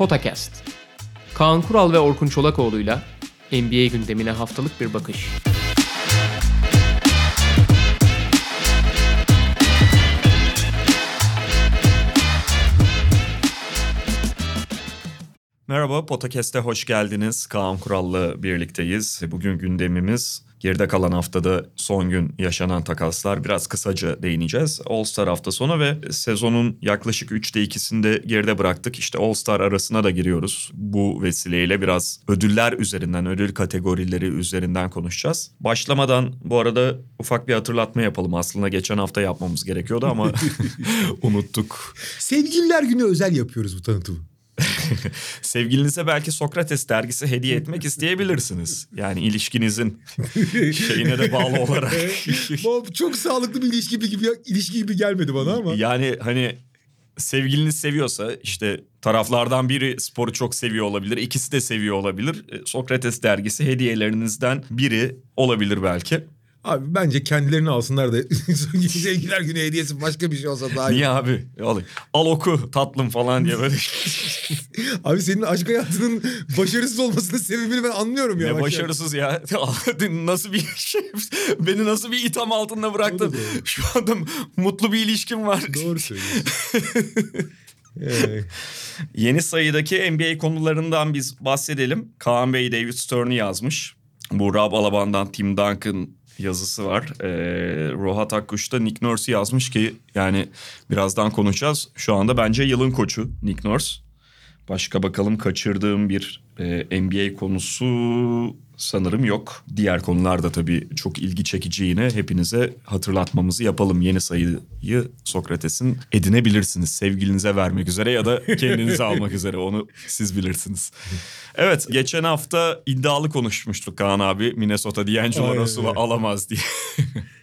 Potakast. Kaan Kural ve Orkun Çolakoğlu'yla NBA gündemine haftalık bir bakış. Merhaba, Potakest'e hoş geldiniz. Kaan Kural'la birlikteyiz. Bugün gündemimiz geride kalan haftada son gün yaşanan takaslar. Biraz kısaca değineceğiz. All-Star hafta sonu ve sezonun yaklaşık 3'te 2'sinde geride bıraktık. İşte All-Star arasına da giriyoruz. Bu vesileyle biraz ödüller üzerinden, ödül kategorileri üzerinden konuşacağız. Başlamadan bu arada ufak bir hatırlatma yapalım. Aslında geçen hafta yapmamız gerekiyordu ama unuttuk. Sevgililer günü özel yapıyoruz bu tanıtımı. Sevgilinize belki Sokrates dergisi hediye etmek isteyebilirsiniz. Yani ilişkinizin şeyine de bağlı olarak. Çok sağlıklı bir ilişki gibi, ilişki gibi gelmedi bana ama. Yani hani sevgiliniz seviyorsa işte taraflardan biri sporu çok seviyor olabilir. ikisi de seviyor olabilir. E, Sokrates dergisi hediyelerinizden biri olabilir belki. Abi bence kendilerini alsınlar da sevgiler günü hediyesi başka bir şey olsa daha iyi. Niye abi? Al, al oku tatlım falan diye böyle. abi senin aşk hayatının başarısız olmasının sebebini ben anlıyorum ya. Ne başarısız ya. nasıl bir şey? Beni nasıl bir itham altında bıraktın? Şu anda mutlu bir ilişkim var. Doğru söylüyorsun. Yeni sayıdaki NBA konularından biz bahsedelim. Kaan Bey David Stern'ı yazmış. Bu Rob Alaban'dan Tim Duncan yazısı var. Ee, Rohat Akkuş Nick Nurse'u yazmış ki yani birazdan konuşacağız. Şu anda bence yılın koçu Nick Nurse. Başka bakalım kaçırdığım bir e, NBA konusu sanırım yok. Diğer konular da tabii çok ilgi çekici yine. Hepinize hatırlatmamızı yapalım. Yeni sayıyı Sokrates'in edinebilirsiniz. Sevgilinize vermek üzere ya da kendinize almak üzere. Onu siz bilirsiniz. Evet geçen hafta iddialı konuşmuştuk Kaan abi. Minnesota D'Angelo Russell'ı alamaz diye.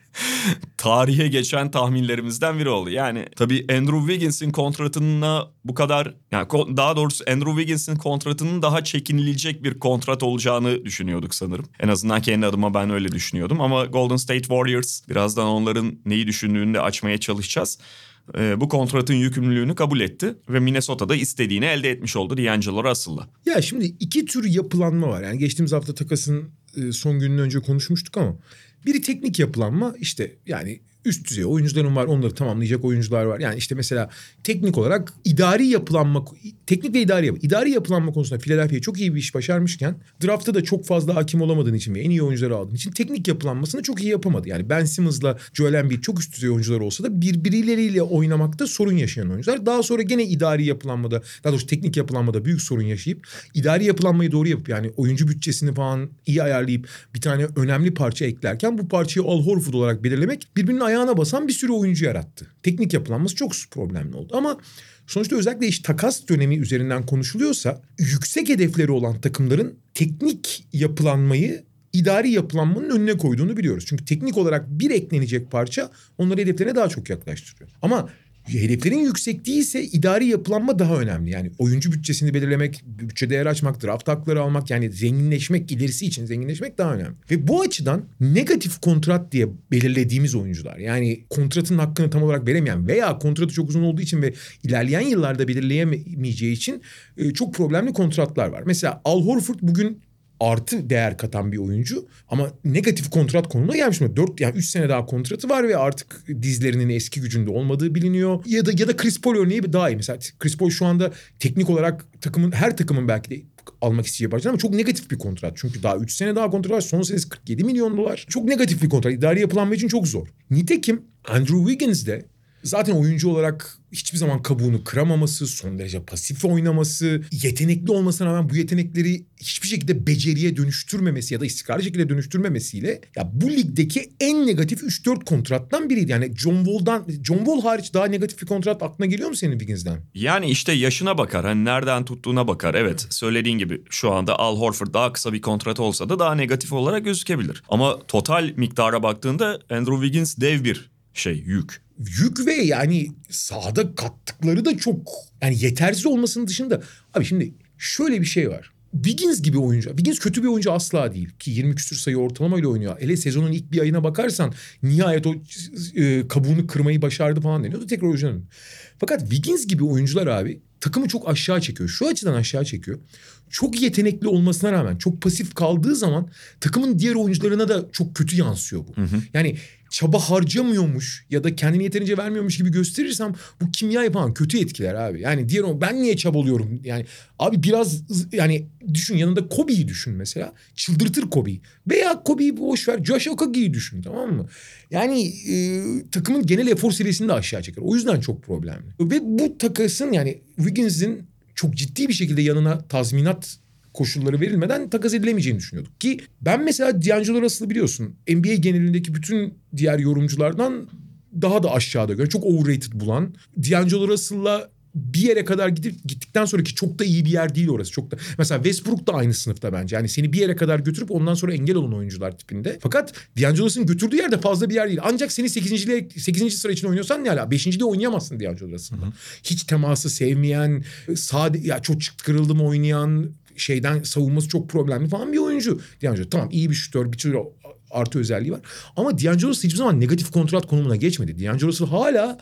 tarihe geçen tahminlerimizden biri oldu. Yani tabii Andrew Wiggins'in kontratına bu kadar yani daha doğrusu Andrew Wiggins'in kontratının daha çekinilecek bir kontrat olacağını düşünüyorduk sanırım. En azından kendi adıma ben öyle düşünüyordum ama Golden State Warriors birazdan onların neyi düşündüğünü de açmaya çalışacağız e, bu kontratın yükümlülüğünü kabul etti ve Minnesota'da istediğini elde etmiş oldu D'Angelo Russell'la. Ya şimdi iki tür yapılanma var. Yani geçtiğimiz hafta takasın e, son gününün önce konuşmuştuk ama biri teknik yapılanma işte yani üst düzey oyuncularım var onları tamamlayacak oyuncular var. Yani işte mesela teknik olarak idari yapılanma teknik ve idari yapı. İdari yapılanma konusunda Philadelphia çok iyi bir iş başarmışken draftta da çok fazla hakim olamadığın için ve en iyi oyuncuları aldığın için teknik yapılanmasını çok iyi yapamadı. Yani Ben Simmons'la Joel Embiid çok üst düzey oyuncular olsa da birbirleriyle oynamakta sorun yaşayan oyuncular. Daha sonra gene idari yapılanmada daha doğrusu teknik yapılanmada büyük sorun yaşayıp idari yapılanmayı doğru yapıp yani oyuncu bütçesini falan iyi ayarlayıp bir tane önemli parça eklerken bu parçayı Al Horford olarak belirlemek birbirinin ayağı ayağına basan bir sürü oyuncu yarattı. Teknik yapılanması çok problemli oldu ama sonuçta özellikle iş takas dönemi üzerinden konuşuluyorsa yüksek hedefleri olan takımların teknik yapılanmayı idari yapılanmanın önüne koyduğunu biliyoruz. Çünkü teknik olarak bir eklenecek parça onları hedeflerine daha çok yaklaştırıyor. Ama hedeflerin yüksek değilse idari yapılanma daha önemli. Yani oyuncu bütçesini belirlemek, bütçe değer açmak, draft hakları almak yani zenginleşmek, ilerisi için zenginleşmek daha önemli. Ve bu açıdan negatif kontrat diye belirlediğimiz oyuncular yani kontratın hakkını tam olarak veremeyen veya kontratı çok uzun olduğu için ve ilerleyen yıllarda belirleyemeyeceği için e, çok problemli kontratlar var. Mesela Al Horford bugün artı değer katan bir oyuncu ama negatif kontrat konumuna gelmiş mi? 4 yani 3 sene daha kontratı var ve artık dizlerinin eski gücünde olmadığı biliniyor. Ya da ya da Chris Paul örneği daha iyi. Mesela Chris Paul şu anda teknik olarak takımın her takımın belki de almak isteyeceği başlar ama çok negatif bir kontrat. Çünkü daha 3 sene daha kontrat var. Son senesi 47 milyon dolar. Çok negatif bir kontrat. İdari yapılanma için çok zor. Nitekim Andrew Wiggins de zaten oyuncu olarak hiçbir zaman kabuğunu kıramaması, son derece pasif oynaması, yetenekli olmasına rağmen bu yetenekleri hiçbir şekilde beceriye dönüştürmemesi ya da istikrarlı şekilde dönüştürmemesiyle ya bu ligdeki en negatif 3-4 kontrattan biriydi. Yani John Wall'dan John Wall hariç daha negatif bir kontrat aklına geliyor mu senin Wiggins'den? Yani işte yaşına bakar. Hani nereden tuttuğuna bakar. Evet söylediğin gibi şu anda Al Horford daha kısa bir kontrat olsa da daha negatif olarak gözükebilir. Ama total miktara baktığında Andrew Wiggins dev bir şey yük yük ve yani sahada kattıkları da çok yani yetersiz olmasının dışında abi şimdi şöyle bir şey var. Wiggins gibi oyuncu. Wiggins kötü bir oyuncu asla değil. Ki 20 küsür sayı ortalamayla oynuyor. Hele sezonun ilk bir ayına bakarsan nihayet o e, kabuğunu kırmayı başardı falan deniyordu. Tekrar oyuncu Fakat Wiggins gibi oyuncular abi takımı çok aşağı çekiyor. Şu açıdan aşağı çekiyor. Çok yetenekli olmasına rağmen çok pasif kaldığı zaman takımın diğer oyuncularına da çok kötü yansıyor bu. Hı hı. Yani çaba harcamıyormuş ya da kendini yeterince vermiyormuş gibi gösterirsem bu kimya yapan kötü etkiler abi. Yani diğer o ben niye çabalıyorum? Yani abi biraz yani düşün yanında Kobe'yi düşün mesela. Çıldırtır Kobe'yi. Veya Kobe'yi boş ver. Josh Okogi'yi düşün tamam mı? Yani e, takımın genel efor seviyesini de aşağı çeker. O yüzden çok problemli. Ve bu takasın yani Wiggins'in çok ciddi bir şekilde yanına tazminat koşulları verilmeden takas edilemeyeceğini düşünüyorduk. Ki ben mesela D'Angelo Russell'ı biliyorsun NBA genelindeki bütün diğer yorumculardan daha da aşağıda göre çok overrated bulan D'Angelo Russell'la bir yere kadar gidip gittikten sonraki çok da iyi bir yer değil orası. Çok da mesela Westbrook da aynı sınıfta bence. Yani seni bir yere kadar götürüp ondan sonra engel olan oyuncular tipinde. Fakat D'Angelo's'un götürdüğü yerde fazla bir yer değil. Ancak seni 8. 8. sıra için oynuyorsan ne hala? 5. de oynayamazsın D'Angelo's'ında. Hiç teması sevmeyen, sade ya çok kırıldım oynayan, şeyden savunması çok problemli falan bir oyuncu. D'Angelo tamam iyi bir şutör, bir tür artı özelliği var. Ama D'Angelo hiçbir zaman negatif kontrat konumuna geçmedi. D'Angelo hala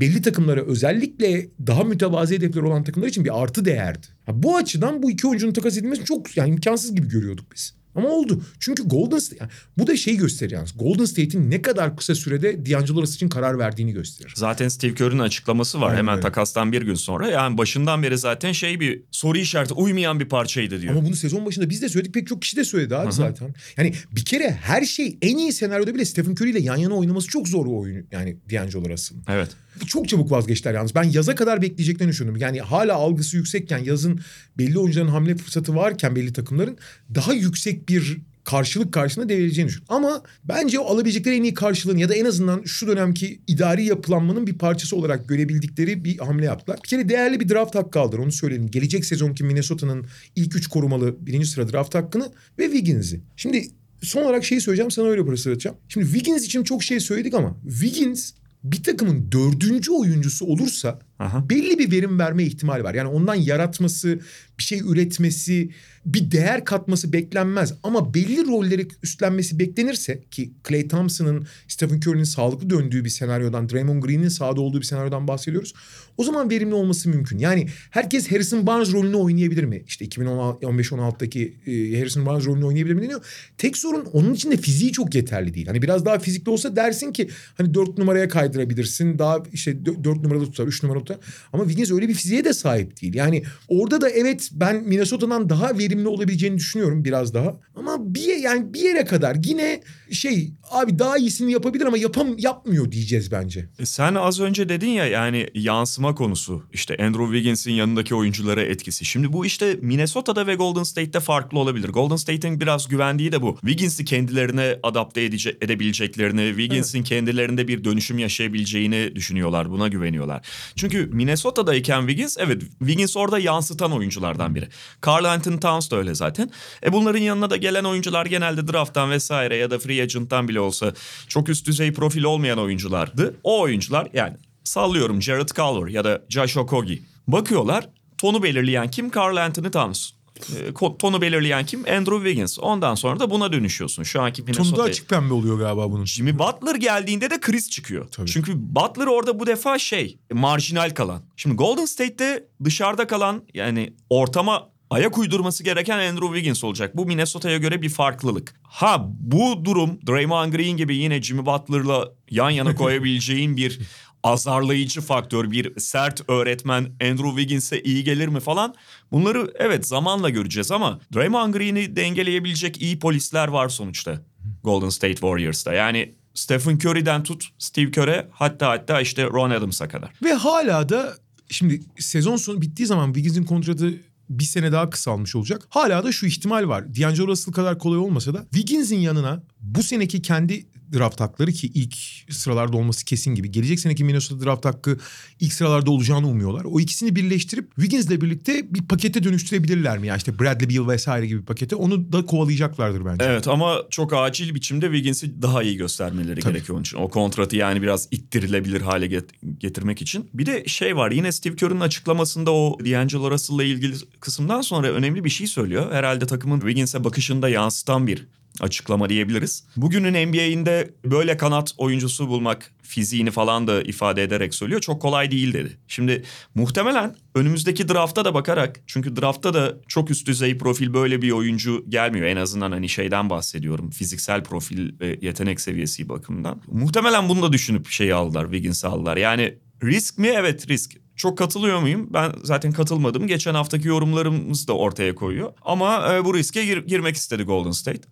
belli takımlara özellikle daha mütevazi hedefler olan takımlar için bir artı değerdi. bu açıdan bu iki oyuncunun takas edilmesi çok yani imkansız gibi görüyorduk biz. Ama oldu. Çünkü Golden State yani bu da şey gösteriyor yalnız. Golden State'in ne kadar kısa sürede D'Angelo Russell için karar verdiğini gösterir. Zaten Steve Kerr'ün açıklaması var Aynen hemen takastan bir gün sonra. Yani başından beri zaten şey bir soru işareti uymayan bir parçaydı diyor. Ama bunu sezon başında biz de söyledik pek çok kişi de söyledi abi Hı-hı. zaten. Yani bir kere her şey en iyi senaryoda bile Stephen Curry ile yan yana oynaması çok zor o oyun yani D'Angelo Russell'ın. Evet. Çok çabuk vazgeçtiler yalnız. Ben yaza kadar bekleyeceklerini düşündüm. Yani hala algısı yüksekken yazın belli oyuncuların hamle fırsatı varken belli takımların daha yüksek bir karşılık karşılığında devrileceğini düşün. Ama bence o alabilecekleri en iyi karşılığın ya da en azından şu dönemki idari yapılanmanın bir parçası olarak görebildikleri bir hamle yaptılar. Bir kere değerli bir draft hakkı aldılar onu söyledim. Gelecek sezonki Minnesota'nın ilk üç korumalı birinci sıra draft hakkını ve Wiggins'i. Şimdi son olarak şeyi söyleyeceğim sana öyle burası atacağım. Şimdi Wiggins için çok şey söyledik ama Wiggins bir takımın dördüncü oyuncusu olursa Aha. belli bir verim verme ihtimali var. Yani ondan yaratması, bir şey üretmesi, bir değer katması beklenmez. Ama belli rolleri üstlenmesi beklenirse ki Clay Thompson'ın, Stephen Curry'nin sağlıklı döndüğü bir senaryodan, Draymond Green'in sahada olduğu bir senaryodan bahsediyoruz. O zaman verimli olması mümkün. Yani herkes Harrison Barnes rolünü oynayabilir mi? İşte 2015-16'daki e, Harrison Barnes rolünü oynayabilir mi deniyor. Tek sorun onun için de fiziği çok yeterli değil. Hani biraz daha fizikli olsa dersin ki hani dört numaraya kaydırabilirsin. Daha işte dört numarada tutar, üç numarada tutar. Ama Wiggins öyle bir fiziğe de sahip değil. Yani orada da evet ben Minnesota'dan daha verimli olabileceğini düşünüyorum biraz daha. Ama bir yani bir yere kadar yine şey abi daha iyisini yapabilir ama yapam yapmıyor diyeceğiz bence. E sen az önce dedin ya yani yansıma konusu. işte Andrew Wiggins'in yanındaki oyunculara etkisi. Şimdi bu işte Minnesota'da ve Golden State'te farklı olabilir. Golden State'in biraz güvendiği de bu. Wiggins'i kendilerine adapte edece- edebileceklerini, Wiggins'in evet. kendilerinde bir dönüşüm yaşayabileceğini düşünüyorlar. Buna güveniyorlar. Çünkü Minnesota'dayken Wiggins evet Wiggins orada yansıtan oyunculardan biri. Carl Anthony Towns da öyle zaten. E bunların yanına da gelen oyuncular genelde drafttan vesaire ya da free agent'tan bile olsa çok üst düzey profil olmayan oyunculardı. O oyuncular yani sallıyorum Jared Culver ya da Josh Okogie. Bakıyorlar tonu belirleyen kim? Carl Anthony Towns. E, tonu belirleyen kim? Andrew Wiggins. Ondan sonra da buna dönüşüyorsun. Şu anki Minnesota. Tonu da açık pembe oluyor galiba bunun. Jimmy Butler geldiğinde de Chris çıkıyor. Tabii. Çünkü Butler orada bu defa şey marjinal kalan. Şimdi Golden State'te dışarıda kalan yani ortama ayak uydurması gereken Andrew Wiggins olacak. Bu Minnesota'ya göre bir farklılık. Ha bu durum Draymond Green gibi yine Jimmy Butler'la yan yana koyabileceğin bir azarlayıcı faktör, bir sert öğretmen Andrew Wiggins'e iyi gelir mi falan. Bunları evet zamanla göreceğiz ama Draymond Green'i dengeleyebilecek iyi polisler var sonuçta Golden State Warriors'ta. Yani Stephen Curry'den tut Steve Kerr'e hatta hatta işte Ron Adams'a kadar. Ve hala da şimdi sezon sonu bittiği zaman Wiggins'in kontratı bir sene daha kısalmış olacak. Hala da şu ihtimal var. D'Angelo Russell kadar kolay olmasa da Wiggins'in yanına bu seneki kendi draft hakları ki ilk sıralarda olması kesin gibi. Gelecek seneki Minnesota draft hakkı ilk sıralarda olacağını umuyorlar. O ikisini birleştirip Wiggins'le birlikte bir pakete dönüştürebilirler mi? Ya işte Bradley Beal vesaire gibi bir pakete. Onu da kovalayacaklardır bence. Evet ama çok acil biçimde Wiggins'i daha iyi göstermeleri Tabii. gerekiyor onun için. O kontratı yani biraz ittirilebilir hale get- getirmek için. Bir de şey var yine Steve Kerr'ın açıklamasında o D'Angelo Russell'la ilgili kısımdan sonra önemli bir şey söylüyor. Herhalde takımın Wiggins'e bakışını da yansıtan bir açıklama diyebiliriz. Bugünün NBA'inde böyle kanat oyuncusu bulmak fiziğini falan da ifade ederek söylüyor. Çok kolay değil dedi. Şimdi muhtemelen önümüzdeki drafta da bakarak çünkü drafta da çok üst düzey profil böyle bir oyuncu gelmiyor. En azından hani şeyden bahsediyorum. Fiziksel profil ve yetenek seviyesi bakımından. Muhtemelen bunu da düşünüp şeyi aldılar. Wiggins'i aldılar. Yani risk mi? Evet risk. Çok katılıyor muyum? Ben zaten katılmadım. Geçen haftaki yorumlarımız da ortaya koyuyor. Ama e, bu riske gir- girmek istedi Golden State.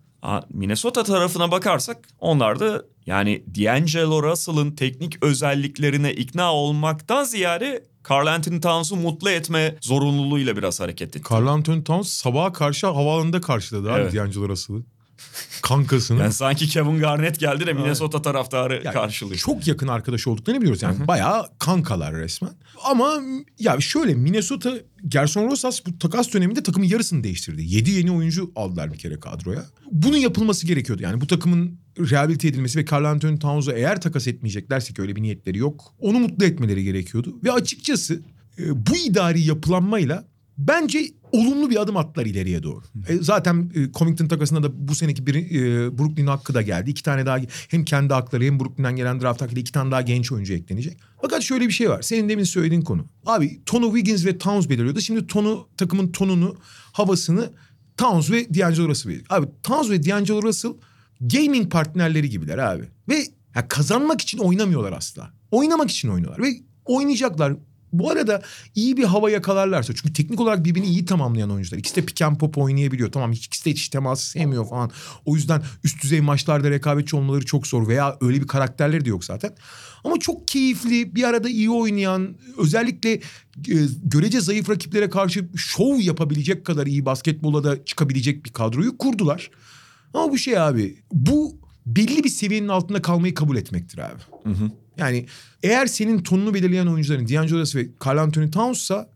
Minnesota tarafına bakarsak onlar da yani D'Angelo Russell'ın teknik özelliklerine ikna olmaktan ziyade Carl Anthony Towns'u mutlu etme zorunluluğuyla biraz hareket etti. Carl Anthony Towns sabaha karşı havaalanında karşıladı abi Evet. D'Angelo Russell'ı. Kankasını. Yani sanki Kevin Garnett geldi de Minnesota taraftarı Yani karşılıyor. Çok yakın arkadaş olduklarını biliyoruz. Yani bayağı kankalar resmen. Ama ya şöyle Minnesota Gerson Rosas bu takas döneminde takımın yarısını değiştirdi. 7 yeni oyuncu aldılar bir kere kadroya. Bunun yapılması gerekiyordu. Yani bu takımın rehabilite edilmesi ve Carl Anthony Towns'u eğer takas etmeyeceklerse ki öyle bir niyetleri yok. Onu mutlu etmeleri gerekiyordu. Ve açıkçası e, bu idari yapılanmayla bence olumlu bir adım attılar ileriye doğru. E, zaten e, Covington takasında da bu seneki bir e, Brooklyn hakkı da geldi. İki tane daha hem kendi hakları hem Brooklyn'den gelen draft hakkıyla iki tane daha genç oyuncu eklenecek. Fakat şöyle bir şey var. Senin demin söylediğin konu. Abi tonu Wiggins ve Towns belirliyordu. Şimdi tonu takımın tonunu, havasını Towns ve D'Angelo Russell belirliyor. Abi Towns ve D'Angelo Russell gaming partnerleri gibiler abi. Ve ya kazanmak için oynamıyorlar asla. Oynamak için oynuyorlar ve oynayacaklar. Bu arada iyi bir hava yakalarlarsa çünkü teknik olarak birbirini iyi tamamlayan oyuncular. İkisi de pick and pop oynayabiliyor. Tamam ikisi de hiç teması sevmiyor falan. O yüzden üst düzey maçlarda rekabetçi olmaları çok zor veya öyle bir karakterleri de yok zaten. Ama çok keyifli, bir arada iyi oynayan, özellikle e, görece zayıf rakiplere karşı şov yapabilecek kadar iyi basketbola da çıkabilecek bir kadroyu kurdular. Ama bu şey abi, bu belli bir seviyenin altında kalmayı kabul etmektir abi. Yani eğer senin tonunu belirleyen oyuncuların D'Angelo Russell ve Carl Anthony Towns'sa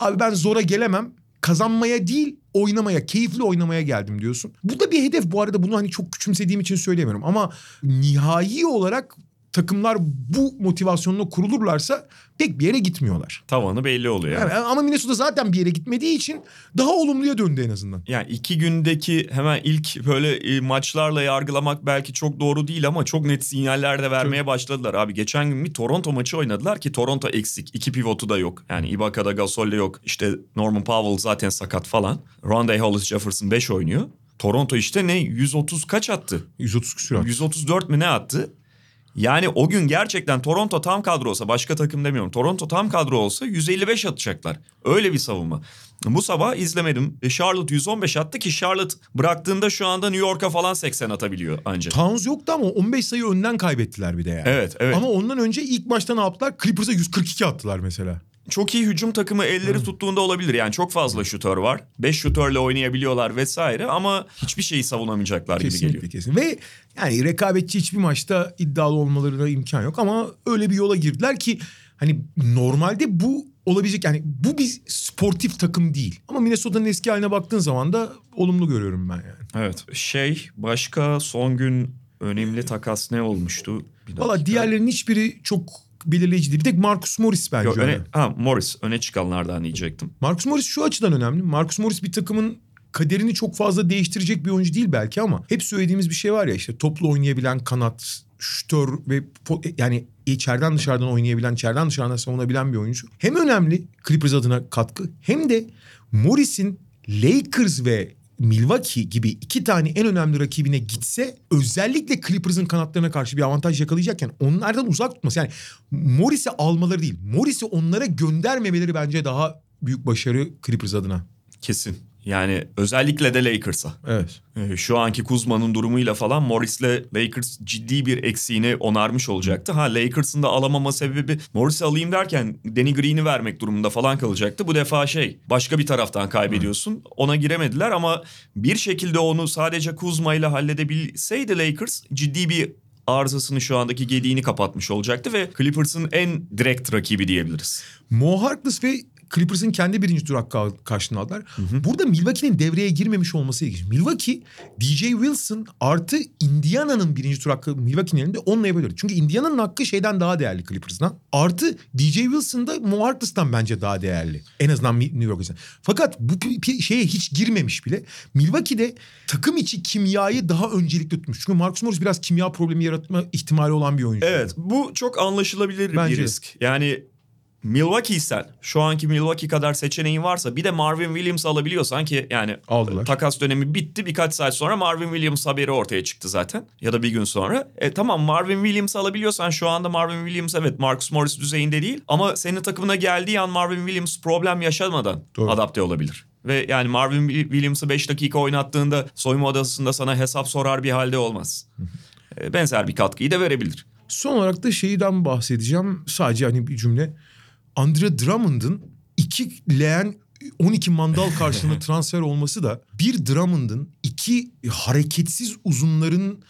abi ben zora gelemem. Kazanmaya değil oynamaya, keyifli oynamaya geldim diyorsun. Bu da bir hedef bu arada bunu hani çok küçümsediğim için söylemiyorum. Ama nihai olarak takımlar bu motivasyonla kurulurlarsa pek bir yere gitmiyorlar. Tavanı belli oluyor. Yani. Yani ama Minnesota zaten bir yere gitmediği için daha olumluya döndü en azından. Yani iki gündeki hemen ilk böyle e, maçlarla yargılamak belki çok doğru değil ama çok net sinyaller de vermeye başladılar. Abi geçen gün bir Toronto maçı oynadılar ki Toronto eksik. İki pivotu da yok. Yani Ibaka'da Gasol'de yok. İşte Norman Powell zaten sakat falan. Rondé Hollis Jefferson 5 oynuyor. Toronto işte ne 130 kaç attı? 130 küsur attı. 134 mi ne attı? Yani o gün gerçekten Toronto tam kadro olsa başka takım demiyorum. Toronto tam kadro olsa 155 atacaklar. Öyle bir savunma. Bu sabah izlemedim. E, Charlotte 115 attı ki Charlotte bıraktığında şu anda New York'a falan 80 atabiliyor ancak. Towns yoktu ama 15 sayı önden kaybettiler bir de yani. Evet, evet. Ama ondan önce ilk maçta ne yaptılar? Clippers'a 142 attılar mesela. Çok iyi hücum takımı elleri tuttuğunda olabilir. Yani çok fazla şutör var. 5 şutörle oynayabiliyorlar vesaire ama hiçbir şeyi savunamayacaklar gibi Kesinlikle geliyor. kesin. Ve yani rekabetçi hiçbir maçta iddialı olmalarına imkan yok ama öyle bir yola girdiler ki hani normalde bu olabilecek yani bu bir sportif takım değil. Ama Minnesota'nın eski haline baktığın zaman da olumlu görüyorum ben yani. Evet. Şey başka son gün önemli takas ne olmuştu? Valla diğerlerinin hiçbiri çok belirleyici değil. Bir tek Marcus Morris bence. Yok, öne, ha, Morris öne çıkanlardan diyecektim. Marcus Morris şu açıdan önemli. Marcus Morris bir takımın kaderini çok fazla değiştirecek bir oyuncu değil belki ama hep söylediğimiz bir şey var ya işte toplu oynayabilen kanat, şütör ve yani içeriden dışarıdan oynayabilen, içeriden dışarıdan savunabilen bir oyuncu. Hem önemli Clippers adına katkı hem de Morris'in Lakers ve Milwaukee gibi iki tane en önemli rakibine gitse özellikle Clippers'ın kanatlarına karşı bir avantaj yakalayacakken onlardan uzak tutması. Yani Morris'i almaları değil Morris'i onlara göndermemeleri bence daha büyük başarı Clippers adına. Kesin. Yani özellikle de Lakers'a. Evet. Ee, Şu anki Kuzma'nın durumuyla falan Morris'le Lakers ciddi bir eksiğini onarmış olacaktı. Ha Lakers'ın da alamama sebebi Morris'i alayım derken Danny Green'i vermek durumunda falan kalacaktı. Bu defa şey başka bir taraftan kaybediyorsun. Ona giremediler ama bir şekilde onu sadece Kuzma ile halledebilseydi Lakers ciddi bir arızasını şu andaki gediğini kapatmış olacaktı ve Clippers'ın en direkt rakibi diyebiliriz. Mo Harkless ve Clippers'ın kendi birinci tur hakkı karşılığını aldılar. Burada Milwaukee'nin devreye girmemiş olması ilginç. Milwaukee, DJ Wilson artı Indiana'nın birinci tur hakkı Milwaukee'nin elinde onunla yapabilir. Çünkü Indiana'nın hakkı şeyden daha değerli Clippers'dan. Artı DJ Wilson da Mo Harkless'tan bence daha değerli. En azından New York'tan. Fakat bu şeye hiç girmemiş bile. Milwaukee'de takım içi kimyayı daha öncelikli tutmuş. Çünkü Marcus Morris biraz kimya problemi yaratma ihtimali olan bir oyuncu. Evet bu çok anlaşılabilir Bence bir risk. Yani Milwaukee'sen şu anki Milwaukee kadar seçeneğin varsa bir de Marvin Williams alabiliyorsan ki yani Aldılar. takas dönemi bitti birkaç saat sonra Marvin Williams haberi ortaya çıktı zaten ya da bir gün sonra. E, tamam Marvin Williams alabiliyorsan şu anda Marvin Williams evet Marcus Morris düzeyinde değil ama senin takımına geldiği an Marvin Williams problem yaşamadan Doğru. adapte olabilir. Ve yani Marvin Williams'ı 5 dakika oynattığında soyunma odasında sana hesap sorar bir halde olmaz. E, benzer bir katkıyı da verebilir. Son olarak da şeyden bahsedeceğim. Sadece hani bir cümle. Andre Drummond'ın iki leğen 12 mandal karşılığında transfer olması da bir Drummond'ın iki hareketsiz uzunların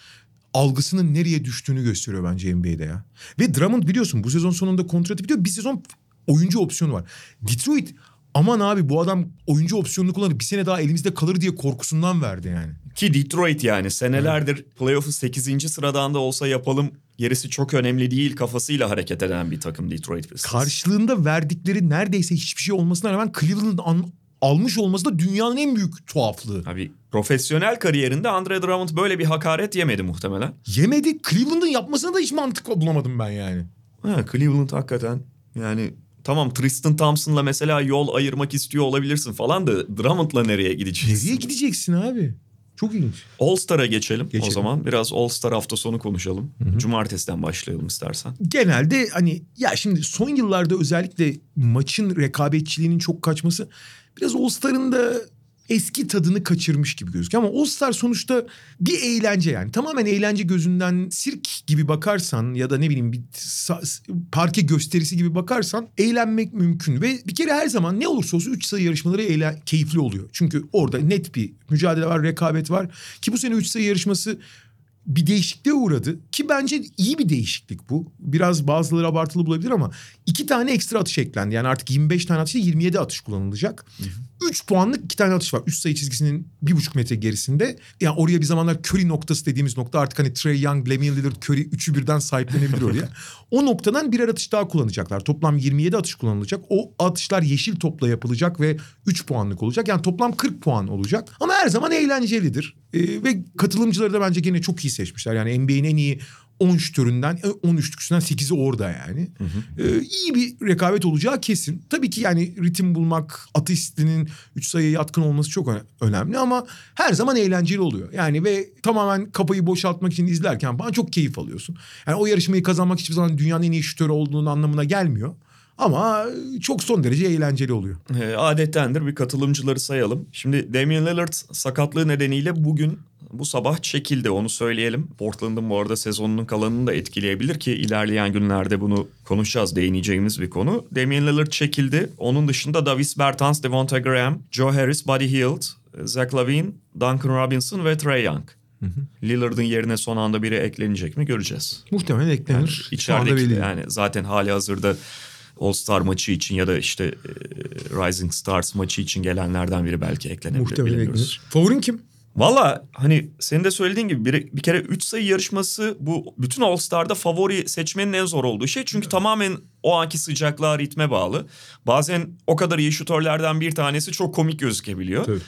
algısının nereye düştüğünü gösteriyor bence NBA'de ya. Ve Drummond biliyorsun bu sezon sonunda kontratı bitiyor. Bir sezon oyuncu opsiyonu var. Detroit aman abi bu adam oyuncu opsiyonunu kullanır bir sene daha elimizde kalır diye korkusundan verdi yani. Ki Detroit yani senelerdir playoff'u 8. sıradan da olsa yapalım gerisi çok önemli değil kafasıyla hareket eden bir takım Detroit Pistons. karşılığında verdikleri neredeyse hiçbir şey olmasına rağmen Cleveland'ın an- almış olması da dünyanın en büyük tuhaflığı. Abi profesyonel kariyerinde Andre Drummond böyle bir hakaret yemedi muhtemelen. Yemedi. Cleveland'ın yapmasına da hiç mantık bulamadım ben yani. Ha, Cleveland hakikaten yani tamam Tristan Thompson'la mesela yol ayırmak istiyor olabilirsin falan da Drummond'la nereye gideceksin? Nereye gideceksin abi? Çok ilginç. All-Star'a geçelim, o Geçelim. zaman. Biraz All-Star hafta sonu konuşalım. Cumartesiden başlayalım istersen. Genelde hani ya şimdi son yıllarda özellikle maçın rekabetçiliğinin çok kaçması biraz All-Star'ın da eski tadını kaçırmış gibi gözüküyor. Ama All-Star sonuçta bir eğlence yani. Tamamen eğlence gözünden sirk gibi bakarsan ya da ne bileyim bir parke gösterisi gibi bakarsan eğlenmek mümkün. Ve bir kere her zaman ne olursa olsun 3 sayı yarışmaları eğlen- keyifli oluyor. Çünkü orada net bir mücadele var, rekabet var. Ki bu sene 3 sayı yarışması bir değişikliğe uğradı ki bence iyi bir değişiklik bu. Biraz bazıları abartılı bulabilir ama iki tane ekstra atış eklendi. Yani artık 25 tane atış değil 27 atış kullanılacak. 3 puanlık iki tane atış var. Üst sayı çizgisinin bir buçuk metre gerisinde. Yani oraya bir zamanlar Curry noktası dediğimiz nokta artık hani Trey Young, Damian Lillard, Curry üçü birden sahiplenebilir oraya. o noktadan birer atış daha kullanacaklar. Toplam 27 atış kullanılacak. O atışlar yeşil topla yapılacak ve 3 puanlık olacak. Yani toplam 40 puan olacak. Ama her zaman eğlencelidir. Ee, ve katılımcıları da bence gene çok iyi seçmişler. Yani NBA'nin en iyi 10 şütöründen 10 üçlüküsünden 8'i orada yani. Ee, iyi bir rekabet olacağı kesin. Tabii ki yani ritim bulmak, atış stilinin 3 sayıya yatkın olması çok öne- önemli ama her zaman eğlenceli oluyor. Yani ve tamamen kafayı boşaltmak için izlerken falan çok keyif alıyorsun. Yani o yarışmayı kazanmak hiçbir zaman dünyanın en iyi şütörü olduğunun anlamına gelmiyor. Ama çok son derece eğlenceli oluyor. E, adettendir bir katılımcıları sayalım. Şimdi Damian Lillard sakatlığı nedeniyle bugün bu sabah çekildi onu söyleyelim. Portland'ın bu arada sezonunun kalanını da etkileyebilir ki ilerleyen günlerde bunu konuşacağız değineceğimiz bir konu. Damian Lillard çekildi. Onun dışında Davis Bertans, Devonta Graham, Joe Harris, Buddy Hield, Zach Lavine, Duncan Robinson ve Trey Young. Lillard'ın yerine son anda biri eklenecek mi göreceğiz. Muhtemelen Yani eklenir. Anda içerideki yani zaten hali hazırda All Star maçı için ya da işte e, Rising Stars maçı için gelenlerden biri belki eklenebilir. Muhtemelen eklenir. Favorin kim? Valla hani senin de söylediğin gibi bir, bir kere 3 sayı yarışması bu bütün All Star'da favori seçmenin en zor olduğu şey. Çünkü tamamen o anki sıcaklığa ritme bağlı. Bazen o kadar iyi şutörlerden bir tanesi çok komik gözükebiliyor. Tabii.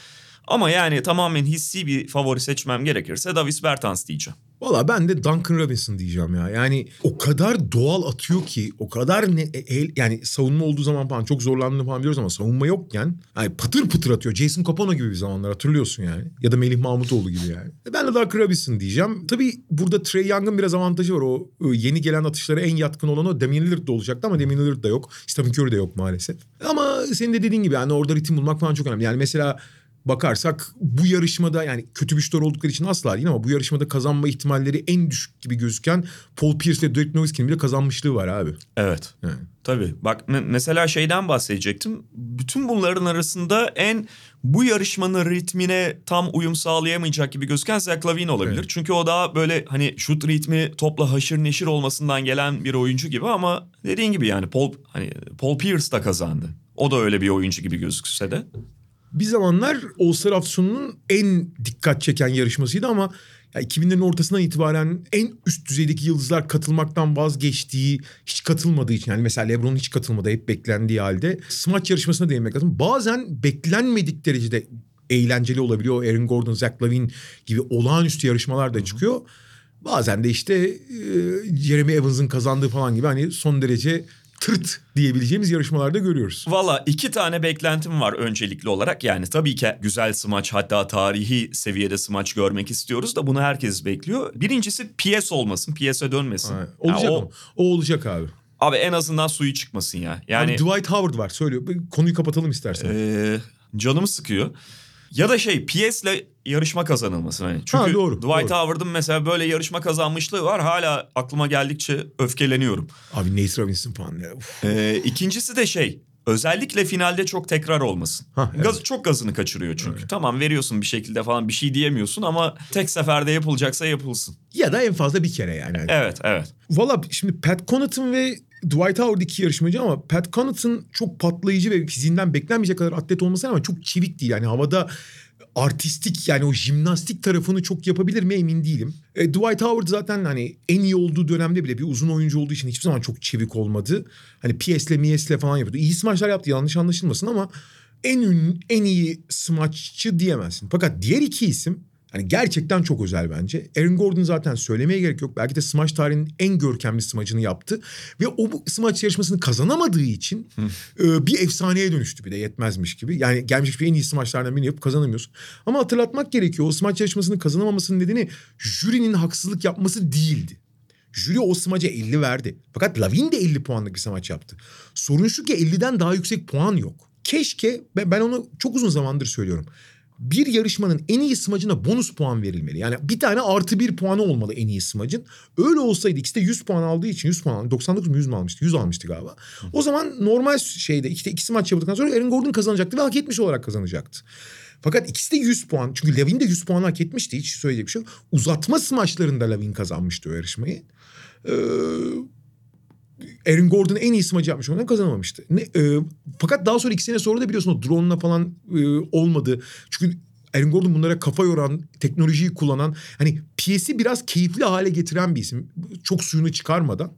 Ama yani tamamen hissi bir favori seçmem gerekirse Davis Bertans diyeceğim. Valla ben de Duncan Robinson diyeceğim ya. Yani o kadar doğal atıyor ki o kadar ne, e- el- yani savunma olduğu zaman falan çok zorlandığını falan biliyoruz ama savunma yokken yani patır pıtır atıyor. Jason Capone gibi bir zamanlar hatırlıyorsun yani. Ya da Melih Mahmutoğlu gibi yani. E Ben de Duncan Robinson diyeceğim. Tabii burada Trey Young'ın biraz avantajı var. O e, yeni gelen atışlara en yatkın olan o Damian Lillard da olacaktı ama Damian Lillard da yok. Stephen Curry de yok maalesef. Ama senin de dediğin gibi yani orada ritim bulmak falan çok önemli. Yani mesela bakarsak bu yarışmada yani kötü bir şutör oldukları için asla değil ama bu yarışmada kazanma ihtimalleri en düşük gibi gözüken Paul Pierce ve Dirk Nowitzki'nin bile kazanmışlığı var abi. Evet. Yani. Tabii. Bak me- mesela şeyden bahsedecektim. Bütün bunların arasında en bu yarışmanın ritmine tam uyum sağlayamayacak gibi gözüken Zach Lavine olabilir. Evet. Çünkü o daha böyle hani şut ritmi topla haşır neşir olmasından gelen bir oyuncu gibi ama dediğin gibi yani Paul hani Paul Pierce da kazandı. O da öyle bir oyuncu gibi gözükse de. Bir zamanlar All-Star haftasının en dikkat çeken yarışmasıydı ama ya 2000'lerin ortasından itibaren en üst düzeydeki yıldızlar katılmaktan vazgeçtiği, hiç katılmadığı için yani mesela LeBron'un hiç katılmadığı hep beklendiği halde smaç yarışmasına değinmek lazım. Bazen beklenmedik derecede eğlenceli olabiliyor. Aaron Gordon, Zach Lavine gibi olağanüstü yarışmalar da çıkıyor. Bazen de işte e, Jeremy Evans'ın kazandığı falan gibi hani son derece tırt diyebileceğimiz yarışmalarda görüyoruz. Valla iki tane beklentim var öncelikli olarak. Yani tabii ki güzel smaç hatta tarihi seviyede smaç görmek istiyoruz da bunu herkes bekliyor. Birincisi PS olmasın, PS'e dönmesin. Ya olacak o, ama. O olacak abi. Abi en azından suyu çıkmasın ya. Yani Yani Dwight Howard var söylüyor. Konuyu kapatalım istersen. eee, canımı sıkıyor. Ya da şey PS'le yarışma kazanılmasın hani. Çünkü Ha, doğru, Dwight doğru. Howard'ın mesela böyle yarışma kazanmışlığı var. Hala aklıma geldikçe öfkeleniyorum. Abi Nate Robinson uf. Ee, ikincisi de şey özellikle finalde çok tekrar olmasın. Ha, evet. Gaz, çok gazını kaçırıyor çünkü. Tamam veriyorsun bir şekilde falan bir şey diyemiyorsun ama tek seferde yapılacaksa yapılsın. Ya da en fazla bir kere yani. Evet evet. Valla şimdi Pat Connaughton ve Dwight Howard iki yarışmacı ama Pat Connaughton çok patlayıcı ve fiziğinden beklenmeyecek kadar atlet olmasına ama çok çevik değil. Yani havada artistik yani o jimnastik tarafını çok yapabilir mi emin değilim. E, Dwight Howard zaten hani en iyi olduğu dönemde bile bir uzun oyuncu olduğu için hiçbir zaman çok çevik olmadı. Hani PS'le MS'le falan yapıyordu. İyi smaçlar yaptı yanlış anlaşılmasın ama en ün, en iyi smaççı diyemezsin. Fakat diğer iki isim hani gerçekten çok özel bence. Aaron Gordon zaten söylemeye gerek yok. Belki de smaç tarihinin en görkemli smacını yaptı. Ve o bu smaç yarışmasını kazanamadığı için e, bir efsaneye dönüştü bir de yetmezmiş gibi. Yani gelmiş bir en iyi smaçlardan birini yapıp kazanamıyorsun. Ama hatırlatmak gerekiyor o smaç yarışmasını kazanamamasının nedeni jürinin haksızlık yapması değildi. Jüri o smaca 50 verdi. Fakat Lavin de 50 puanlık bir smaç yaptı. Sorun şu ki 50'den daha yüksek puan yok. Keşke ben onu çok uzun zamandır söylüyorum. Bir yarışmanın en iyi smacına bonus puan verilmeli. Yani bir tane artı bir puanı olmalı en iyi smacın. Öyle olsaydı ikisi de 100 puan aldığı için 100 puan 99 mu 100 mu almıştı? 100 almıştı galiba. O zaman normal şeyde işte iki maç yapıldıktan sonra Aaron Gordon kazanacaktı ve hak etmiş olarak kazanacaktı. Fakat ikisi de 100 puan. Çünkü Lavin de 100 puan hak etmişti. Hiç söyleyecek bir şey yok. Uzatma smaçlarında Lavin kazanmıştı o yarışmayı. Ee, Aaron Gordon en iyi smacı yapmış ondan kazanamamıştı. Ne, e, fakat daha sonra iki sene sonra da biliyorsun o drone'la falan e, olmadı. Çünkü Aaron Gordon bunlara kafa yoran, teknolojiyi kullanan, hani piyesi biraz keyifli hale getiren bir isim. Çok suyunu çıkarmadan.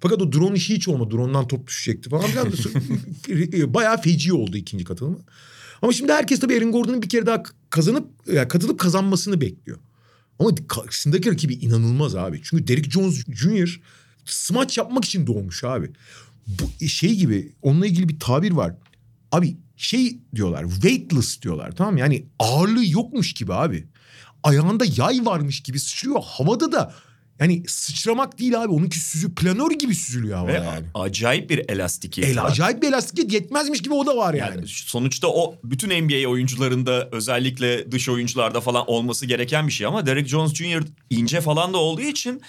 Fakat o drone işi hiç olmadı. Drone'dan top düşecekti falan filan. E, Bayağı feci oldu ikinci katılımı. Ama şimdi herkes tabii Aaron Gordon'un bir kere daha kazanıp, yani katılıp kazanmasını bekliyor. Ama karşısındaki rakibi inanılmaz abi. Çünkü Derrick Jones Jr. smaç yapmak için doğmuş abi. Bu şey gibi onunla ilgili bir tabir var. Abi şey diyorlar weightless diyorlar tamam mı? Yani ağırlığı yokmuş gibi abi. Ayağında yay varmış gibi sıçrıyor. Havada da yani sıçramak değil abi. Onunki süzü planör gibi süzülüyor havada Ve yani. acayip bir elastikiyet El var. acayip bir elastikiyet yetmezmiş gibi o da var yani. Yani sonuçta o bütün NBA oyuncularında özellikle dış oyuncularda falan olması gereken bir şey ama Derek Jones Jr. ince falan da olduğu için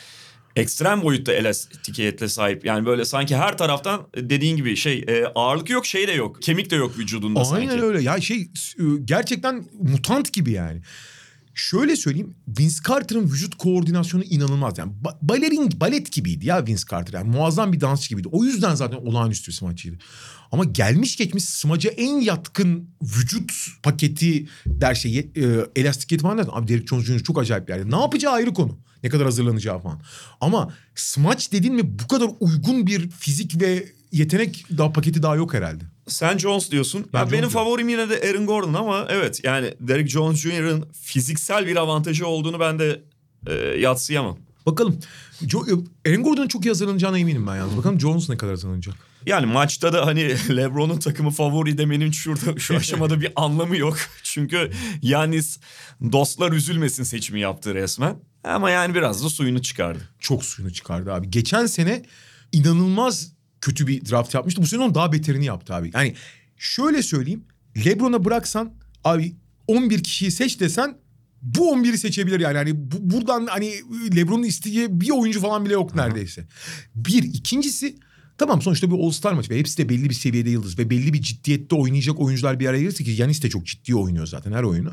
ekstrem boyutta elastikiyetle sahip. Yani böyle sanki her taraftan dediğin gibi şey e, ağırlık yok şey de yok. Kemik de yok vücudunda Aynen sanki. öyle. Ya şey e, gerçekten mutant gibi yani. Şöyle söyleyeyim Vince Carter'ın vücut koordinasyonu inanılmaz. Yani ba- balerin balet gibiydi ya Vince Carter. Yani muazzam bir dansçı gibiydi. O yüzden zaten olağanüstü bir smaççıydı. Ama gelmiş geçmiş smaca en yatkın vücut paketi der şey e, elastikiyeti falan dersin. Abi Derek Jones Jr. çok acayip bir yerde. Ne yapacağı ayrı konu. Ne kadar hazırlanacağı falan. Ama smaç dedin mi bu kadar uygun bir fizik ve yetenek daha paketi daha yok herhalde. Sen Jones diyorsun. Ben ya Jones benim diyorum. favorim yine de Aaron Gordon ama evet yani Derek Jones Jr.'ın fiziksel bir avantajı olduğunu ben de e, yatsıyamam. Bakalım. Jo- Aaron Gordon'un çok iyi hazırlanacağına eminim ben yalnız. Bakalım Jones ne kadar hazırlanacak. Yani maçta da hani LeBron'un takımı favori demenin şurada şu aşamada bir anlamı yok. Çünkü Yanis dostlar üzülmesin seçimi yaptı resmen. Ama yani biraz da suyunu çıkardı. Çok suyunu çıkardı abi. Geçen sene inanılmaz kötü bir draft yapmıştı. Bu sene onun daha beterini yaptı abi. Yani şöyle söyleyeyim. Lebron'a bıraksan abi 11 kişiyi seç desen bu 11'i seçebilir yani. Hani bu, buradan hani LeBron'un isteyeceği bir oyuncu falan bile yok neredeyse. Bir. ikincisi Tamam sonuçta bir All-Star maçı ve hepsi de belli bir seviyede yıldız ve belli bir ciddiyette oynayacak oyuncular bir araya gelirse ki Yanis de çok ciddi oynuyor zaten her oyunu.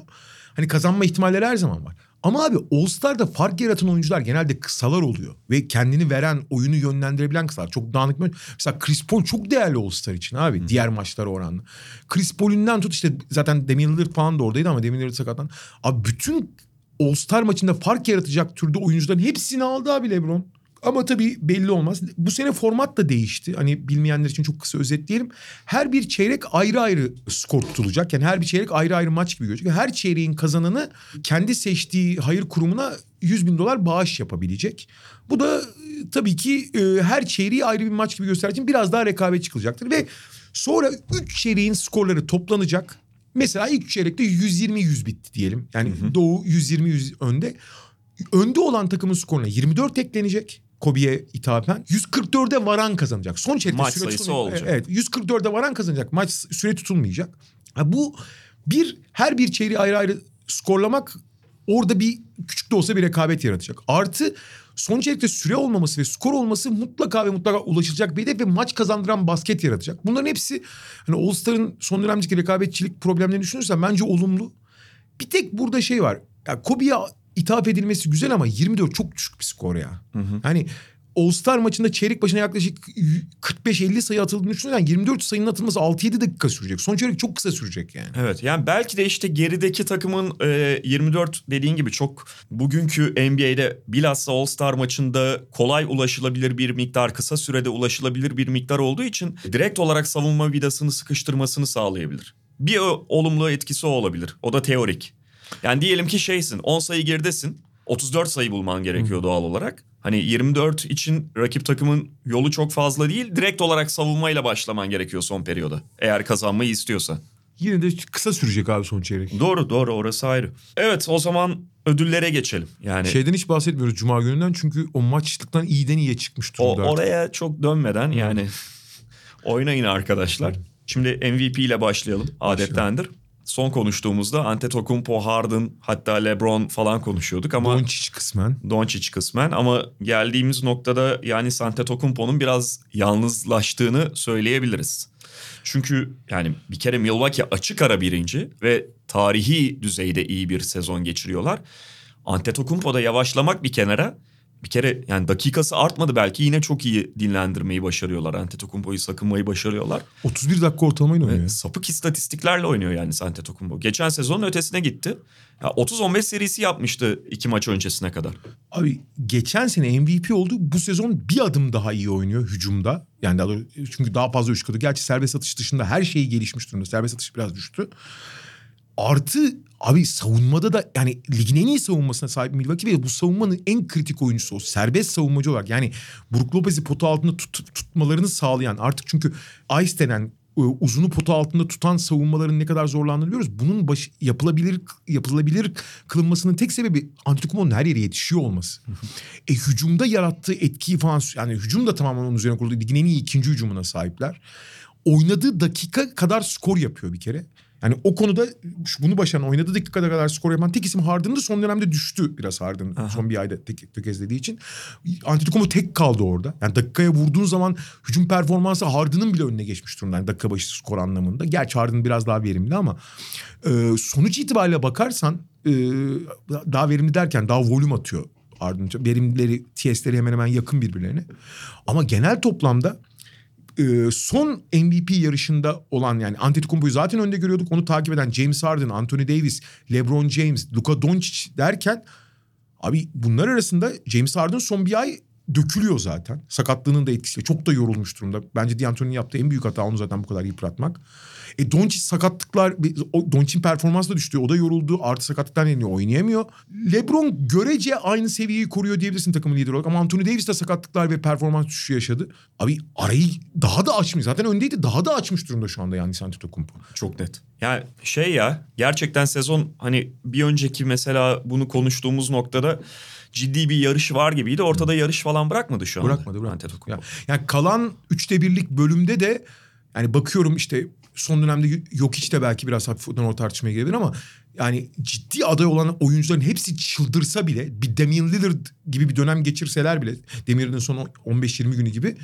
Hani kazanma ihtimalleri her zaman var. Ama abi All-Star'da fark yaratan oyuncular genelde kısalar oluyor. Ve kendini veren, oyunu yönlendirebilen kısalar. Çok dağınık mı? Mesela Chris Paul çok değerli All-Star için abi. Hı. Diğer maçlara oranla. Chris Paul'ünden tut işte zaten Damian Lillard falan da oradaydı ama Damian Lillard sakatlan. Abi bütün All-Star maçında fark yaratacak türde oyuncuların hepsini aldı abi LeBron. Ama tabii belli olmaz. Bu sene format da değişti. Hani bilmeyenler için çok kısa özetleyelim. Her bir çeyrek ayrı ayrı skor tutulacak. Yani her bir çeyrek ayrı ayrı maç gibi görecek. Her çeyreğin kazananı kendi seçtiği hayır kurumuna 100 bin dolar bağış yapabilecek. Bu da e, tabii ki e, her çeyreği ayrı bir maç gibi gösterdiği için biraz daha rekabet çıkılacaktır. Ve sonra 3 çeyreğin skorları toplanacak. Mesela ilk çeyrekte 120-100 bitti diyelim. Yani hı hı. Doğu 120-100 önde. Önde olan takımın skoruna 24 eklenecek. Kobe'ye ithafen 144'e varan kazanacak. Son çeyrekte Maç süre sayısı olacak. Evet 144'e varan kazanacak. Maç süre tutulmayacak. Ha, bu bir her bir çeyreği ayrı ayrı skorlamak orada bir küçük de olsa bir rekabet yaratacak. Artı son çeyrekte süre olmaması ve skor olması mutlaka ve mutlaka ulaşılacak bir hedef ve maç kazandıran basket yaratacak. Bunların hepsi hani All Star'ın son dönemdeki rekabetçilik problemlerini düşünürsen bence olumlu. Bir tek burada şey var. Ya Kobe'ye ithaf edilmesi güzel ama 24 çok düşük bir skor ya. Hı hı. Hani All-Star maçında çeyrek başına yaklaşık 45-50 sayı atıldığını düşünürsen 24 sayının atılması 6-7 dakika sürecek. Son çeyrek çok kısa sürecek yani. Evet yani belki de işte gerideki takımın e, 24 dediğin gibi çok bugünkü NBA'de bilhassa All-Star maçında kolay ulaşılabilir bir miktar, kısa sürede ulaşılabilir bir miktar olduğu için direkt olarak savunma vidasını sıkıştırmasını sağlayabilir. Bir olumlu etkisi o olabilir. O da teorik. Yani diyelim ki şeysin 10 sayı geridesin. 34 sayı bulman gerekiyor doğal olarak. Hani 24 için rakip takımın yolu çok fazla değil. Direkt olarak savunmayla başlaman gerekiyor son periyoda. Eğer kazanmayı istiyorsa. Yine de kısa sürecek abi son çeyrek. Doğru doğru orası ayrı. Evet o zaman ödüllere geçelim. Yani şeyden hiç bahsetmiyoruz cuma gününden çünkü o maçlıktan iyiden iyiye çıkmış durumda. O, oraya çok dönmeden yani oynayın arkadaşlar. Şimdi MVP ile başlayalım adettendir son konuştuğumuzda Antetokounmpo, Harden hatta LeBron falan konuşuyorduk ama Doncic kısmen. Doncic kısmen ama geldiğimiz noktada yani Antetokounmpo'nun biraz yalnızlaştığını söyleyebiliriz. Çünkü yani bir kere Milwaukee açık ara birinci ve tarihi düzeyde iyi bir sezon geçiriyorlar. Antetokounmpo da yavaşlamak bir kenara bir kere yani dakikası artmadı belki yine çok iyi dinlendirmeyi başarıyorlar. Antetokounmpo'yu sakınmayı başarıyorlar. 31 dakika ortalamayla oynuyor. Evet, sapık istatistiklerle oynuyor yani Antetokounmpo. Geçen sezonun ötesine gitti. Ya 30-15 serisi yapmıştı iki maç öncesine kadar. Abi geçen sene MVP oldu. Bu sezon bir adım daha iyi oynuyor hücumda. Yani daha doğrusu, çünkü daha fazla üçlük Gerçi serbest atış dışında her şeyi gelişmiş durumda. Serbest atış biraz düştü. Artı abi savunmada da yani ligin en iyi savunmasına sahip Milwaukee ve bu savunmanın en kritik oyuncusu o. Serbest savunmacı olarak yani Brook Lopez'i potu altında tut, tutmalarını sağlayan artık çünkü Ice denen e, uzunu potu altında tutan savunmaların ne kadar zorlandığını biliyoruz. Bunun baş, yapılabilir yapılabilir kılınmasının tek sebebi Antetokounmpo'nun her yere yetişiyor olması. e hücumda yarattığı etkiyi falan yani hücum da tamamen onun üzerine kuruldu. Ligin en iyi ikinci hücumuna sahipler. Oynadığı dakika kadar skor yapıyor bir kere. Yani o konuda bunu başaran oynadığı dakikada kadar skor yapan tek isim Harden'dı. Son dönemde düştü biraz Harden. Aha. Son bir ayda tek, tökezlediği için. Antetokounmpo tek kaldı orada. Yani dakikaya vurduğun zaman hücum performansı Harden'ın bile önüne geçmiş durumda. Yani dakika başı skor anlamında. Gerçi Harden biraz daha verimli ama e, sonuç itibariyle bakarsan e, daha verimli derken daha volüm atıyor Harden. Verimleri, TS'leri hemen hemen yakın birbirlerine. Ama genel toplamda e, son MVP yarışında olan yani Antetokounmpo'yu zaten önde görüyorduk. Onu takip eden James Harden, Anthony Davis, LeBron James, Luka Doncic derken abi bunlar arasında James Harden son bir ay dökülüyor zaten. Sakatlığının da etkisiyle. Çok da yorulmuş durumda. Bence D'Antoni'nin yaptığı en büyük hata onu zaten bu kadar yıpratmak. E Doncic sakatlıklar, Doncic'in performansı da düştü. O da yoruldu. Artı sakatlıktan nedeniyle oynayamıyor. LeBron görece aynı seviyeyi koruyor diyebilirsin takımın lideri olarak. Ama Anthony Davis de sakatlıklar ve performans düşüşü yaşadı. Abi arayı daha da açmış. Zaten öndeydi. Daha da açmış durumda şu anda yani Antetokounmpo. Çok net. Yani şey ya gerçekten sezon hani bir önceki mesela bunu konuştuğumuz noktada ciddi bir yarış var gibiydi. Ortada yarış falan bırakmadı şu an. Bırakmadı bırakmadı. Yani, yani kalan üçte birlik bölümde de yani bakıyorum işte son dönemde yok hiç de belki biraz hafiften o tartışmaya girebilir ama yani ciddi aday olan oyuncuların hepsi çıldırsa bile bir Damian Lillard gibi bir dönem geçirseler bile Demir'in son 15-20 günü gibi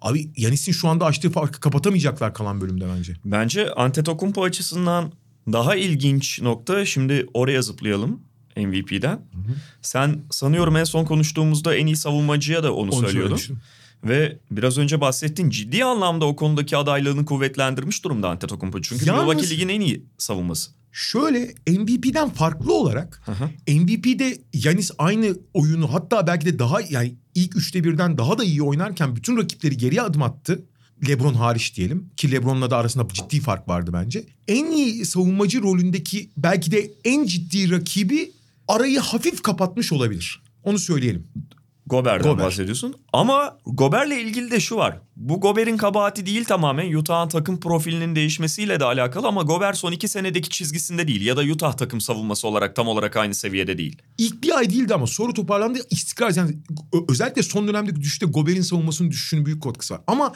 abi Yanis'in şu anda açtığı farkı kapatamayacaklar kalan bölümde bence. Bence Antetokounmpo açısından daha ilginç nokta şimdi oraya zıplayalım MVP'den. Hı hı. Sen sanıyorum en son konuştuğumuzda en iyi savunmacıya da onu, onu söylüyordun. Ve biraz önce bahsettiğin ciddi anlamda o konudaki adaylığını kuvvetlendirmiş durumda Antetokounmpo. Çünkü Yalnız, Milwaukee Lig'in en iyi savunması. Şöyle MVP'den farklı olarak MVP'de Yanis aynı oyunu hatta belki de daha yani ilk üçte birden daha da iyi oynarken bütün rakipleri geriye adım attı. LeBron hariç diyelim ki LeBron'la da arasında ciddi fark vardı bence. En iyi savunmacı rolündeki belki de en ciddi rakibi arayı hafif kapatmış olabilir. Onu söyleyelim. Gober'den Gober. bahsediyorsun. Ama Gober'le ilgili de şu var. Bu Gober'in kabahati değil tamamen. Utah'ın takım profilinin değişmesiyle de alakalı ama Gober son iki senedeki çizgisinde değil. Ya da Utah takım savunması olarak tam olarak aynı seviyede değil. İlk bir ay değildi ama sonra toparlandı. İstikrar yani özellikle son dönemdeki düşüşte Gober'in savunmasının düşüşünün büyük katkısı var. Ama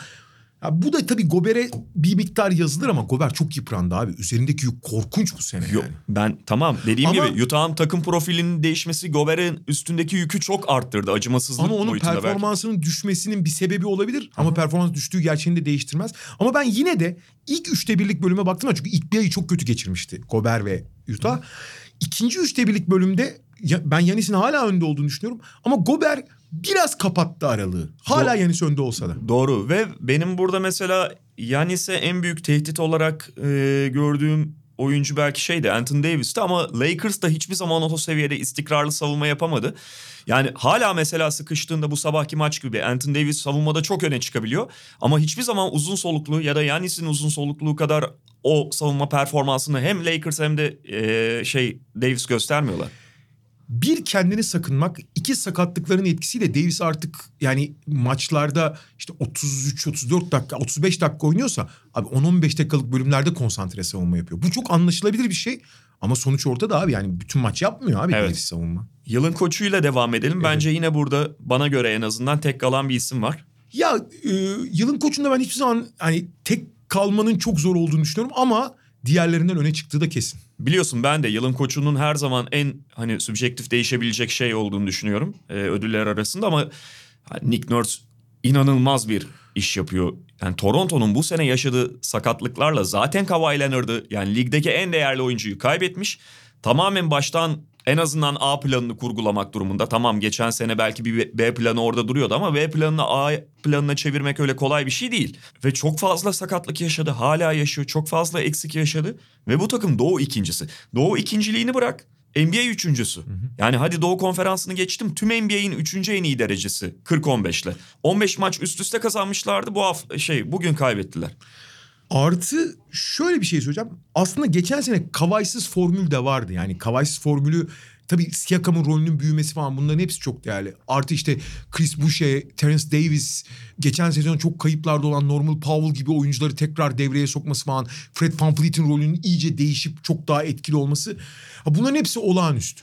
ya bu da tabii Gober'e bir miktar yazılır ama Gober çok yıprandı abi. Üzerindeki yük korkunç bu sene Yok, yani. Ben tamam dediğim ama, gibi Utah'ın takım profilinin değişmesi Gober'in üstündeki yükü çok arttırdı. Acımasızlık Ama onun performansının belki. düşmesinin bir sebebi olabilir. Hı. Ama performans düştüğü gerçeğini de değiştirmez. Ama ben yine de ilk üçte birlik bölüme baktım çünkü ilk bir ayı çok kötü geçirmişti Gober ve Utah. Hı. İkinci üçte birlik bölümde ben Yanis'in hala önde olduğunu düşünüyorum. Ama Gober biraz kapattı aralığı. Hala Do- Yanis önde olsa da. Doğru ve benim burada mesela Yanis'e en büyük tehdit olarak e, gördüğüm oyuncu belki şeydi Anthony Davis'ti ama Lakers da hiçbir zaman o seviyede istikrarlı savunma yapamadı. Yani hala mesela sıkıştığında bu sabahki maç gibi Anthony Davis savunmada çok öne çıkabiliyor. Ama hiçbir zaman uzun soluklu ya da Yanis'in uzun solukluğu kadar o savunma performansını hem Lakers hem de e, şey Davis göstermiyorlar bir kendini sakınmak, iki sakatlıkların etkisiyle Davis artık yani maçlarda işte 33 34 dakika, 35 dakika oynuyorsa abi 10 15 dakikalık bölümlerde konsantre savunma yapıyor. Bu çok anlaşılabilir bir şey. Ama sonuç ortada abi yani bütün maç yapmıyor abi evet. Davis savunma. Yılın koçuyla devam edelim. Evet. Bence yine burada bana göre en azından tek kalan bir isim var. Ya e, yılın koçunda ben hiçbir zaman hani tek kalmanın çok zor olduğunu düşünüyorum ama diğerlerinden öne çıktığı da kesin. Biliyorsun ben de yılın koçunun her zaman en hani subjektif değişebilecek şey olduğunu düşünüyorum e, ödüller arasında ama Nick Nurse inanılmaz bir iş yapıyor. Yani Toronto'nun bu sene yaşadığı sakatlıklarla zaten Kawhi Leonard'ı yani ligdeki en değerli oyuncuyu kaybetmiş. Tamamen baştan en azından A planını kurgulamak durumunda. Tamam geçen sene belki bir B planı orada duruyordu ama B planını A planına çevirmek öyle kolay bir şey değil. Ve çok fazla sakatlık yaşadı. Hala yaşıyor. Çok fazla eksik yaşadı. Ve bu takım Doğu ikincisi. Doğu ikinciliğini bırak. NBA üçüncüsü. Hı hı. Yani hadi Doğu konferansını geçtim. Tüm NBA'in üçüncü en iyi derecesi 40-15'le. 15 maç üst üste kazanmışlardı. Bu hafta şey bugün kaybettiler. Artı şöyle bir şey söyleyeceğim. Aslında geçen sene Kavay'sız formül de vardı. Yani Kavay'sız formülü tabii Siakam'ın rolünün büyümesi falan bunların hepsi çok değerli. Artı işte Chris Boucher, Terence Davis, geçen sezon çok kayıplarda olan Normal Powell gibi oyuncuları tekrar devreye sokması falan. Fred VanVleet'in rolünün iyice değişip çok daha etkili olması. Bunların hepsi olağanüstü.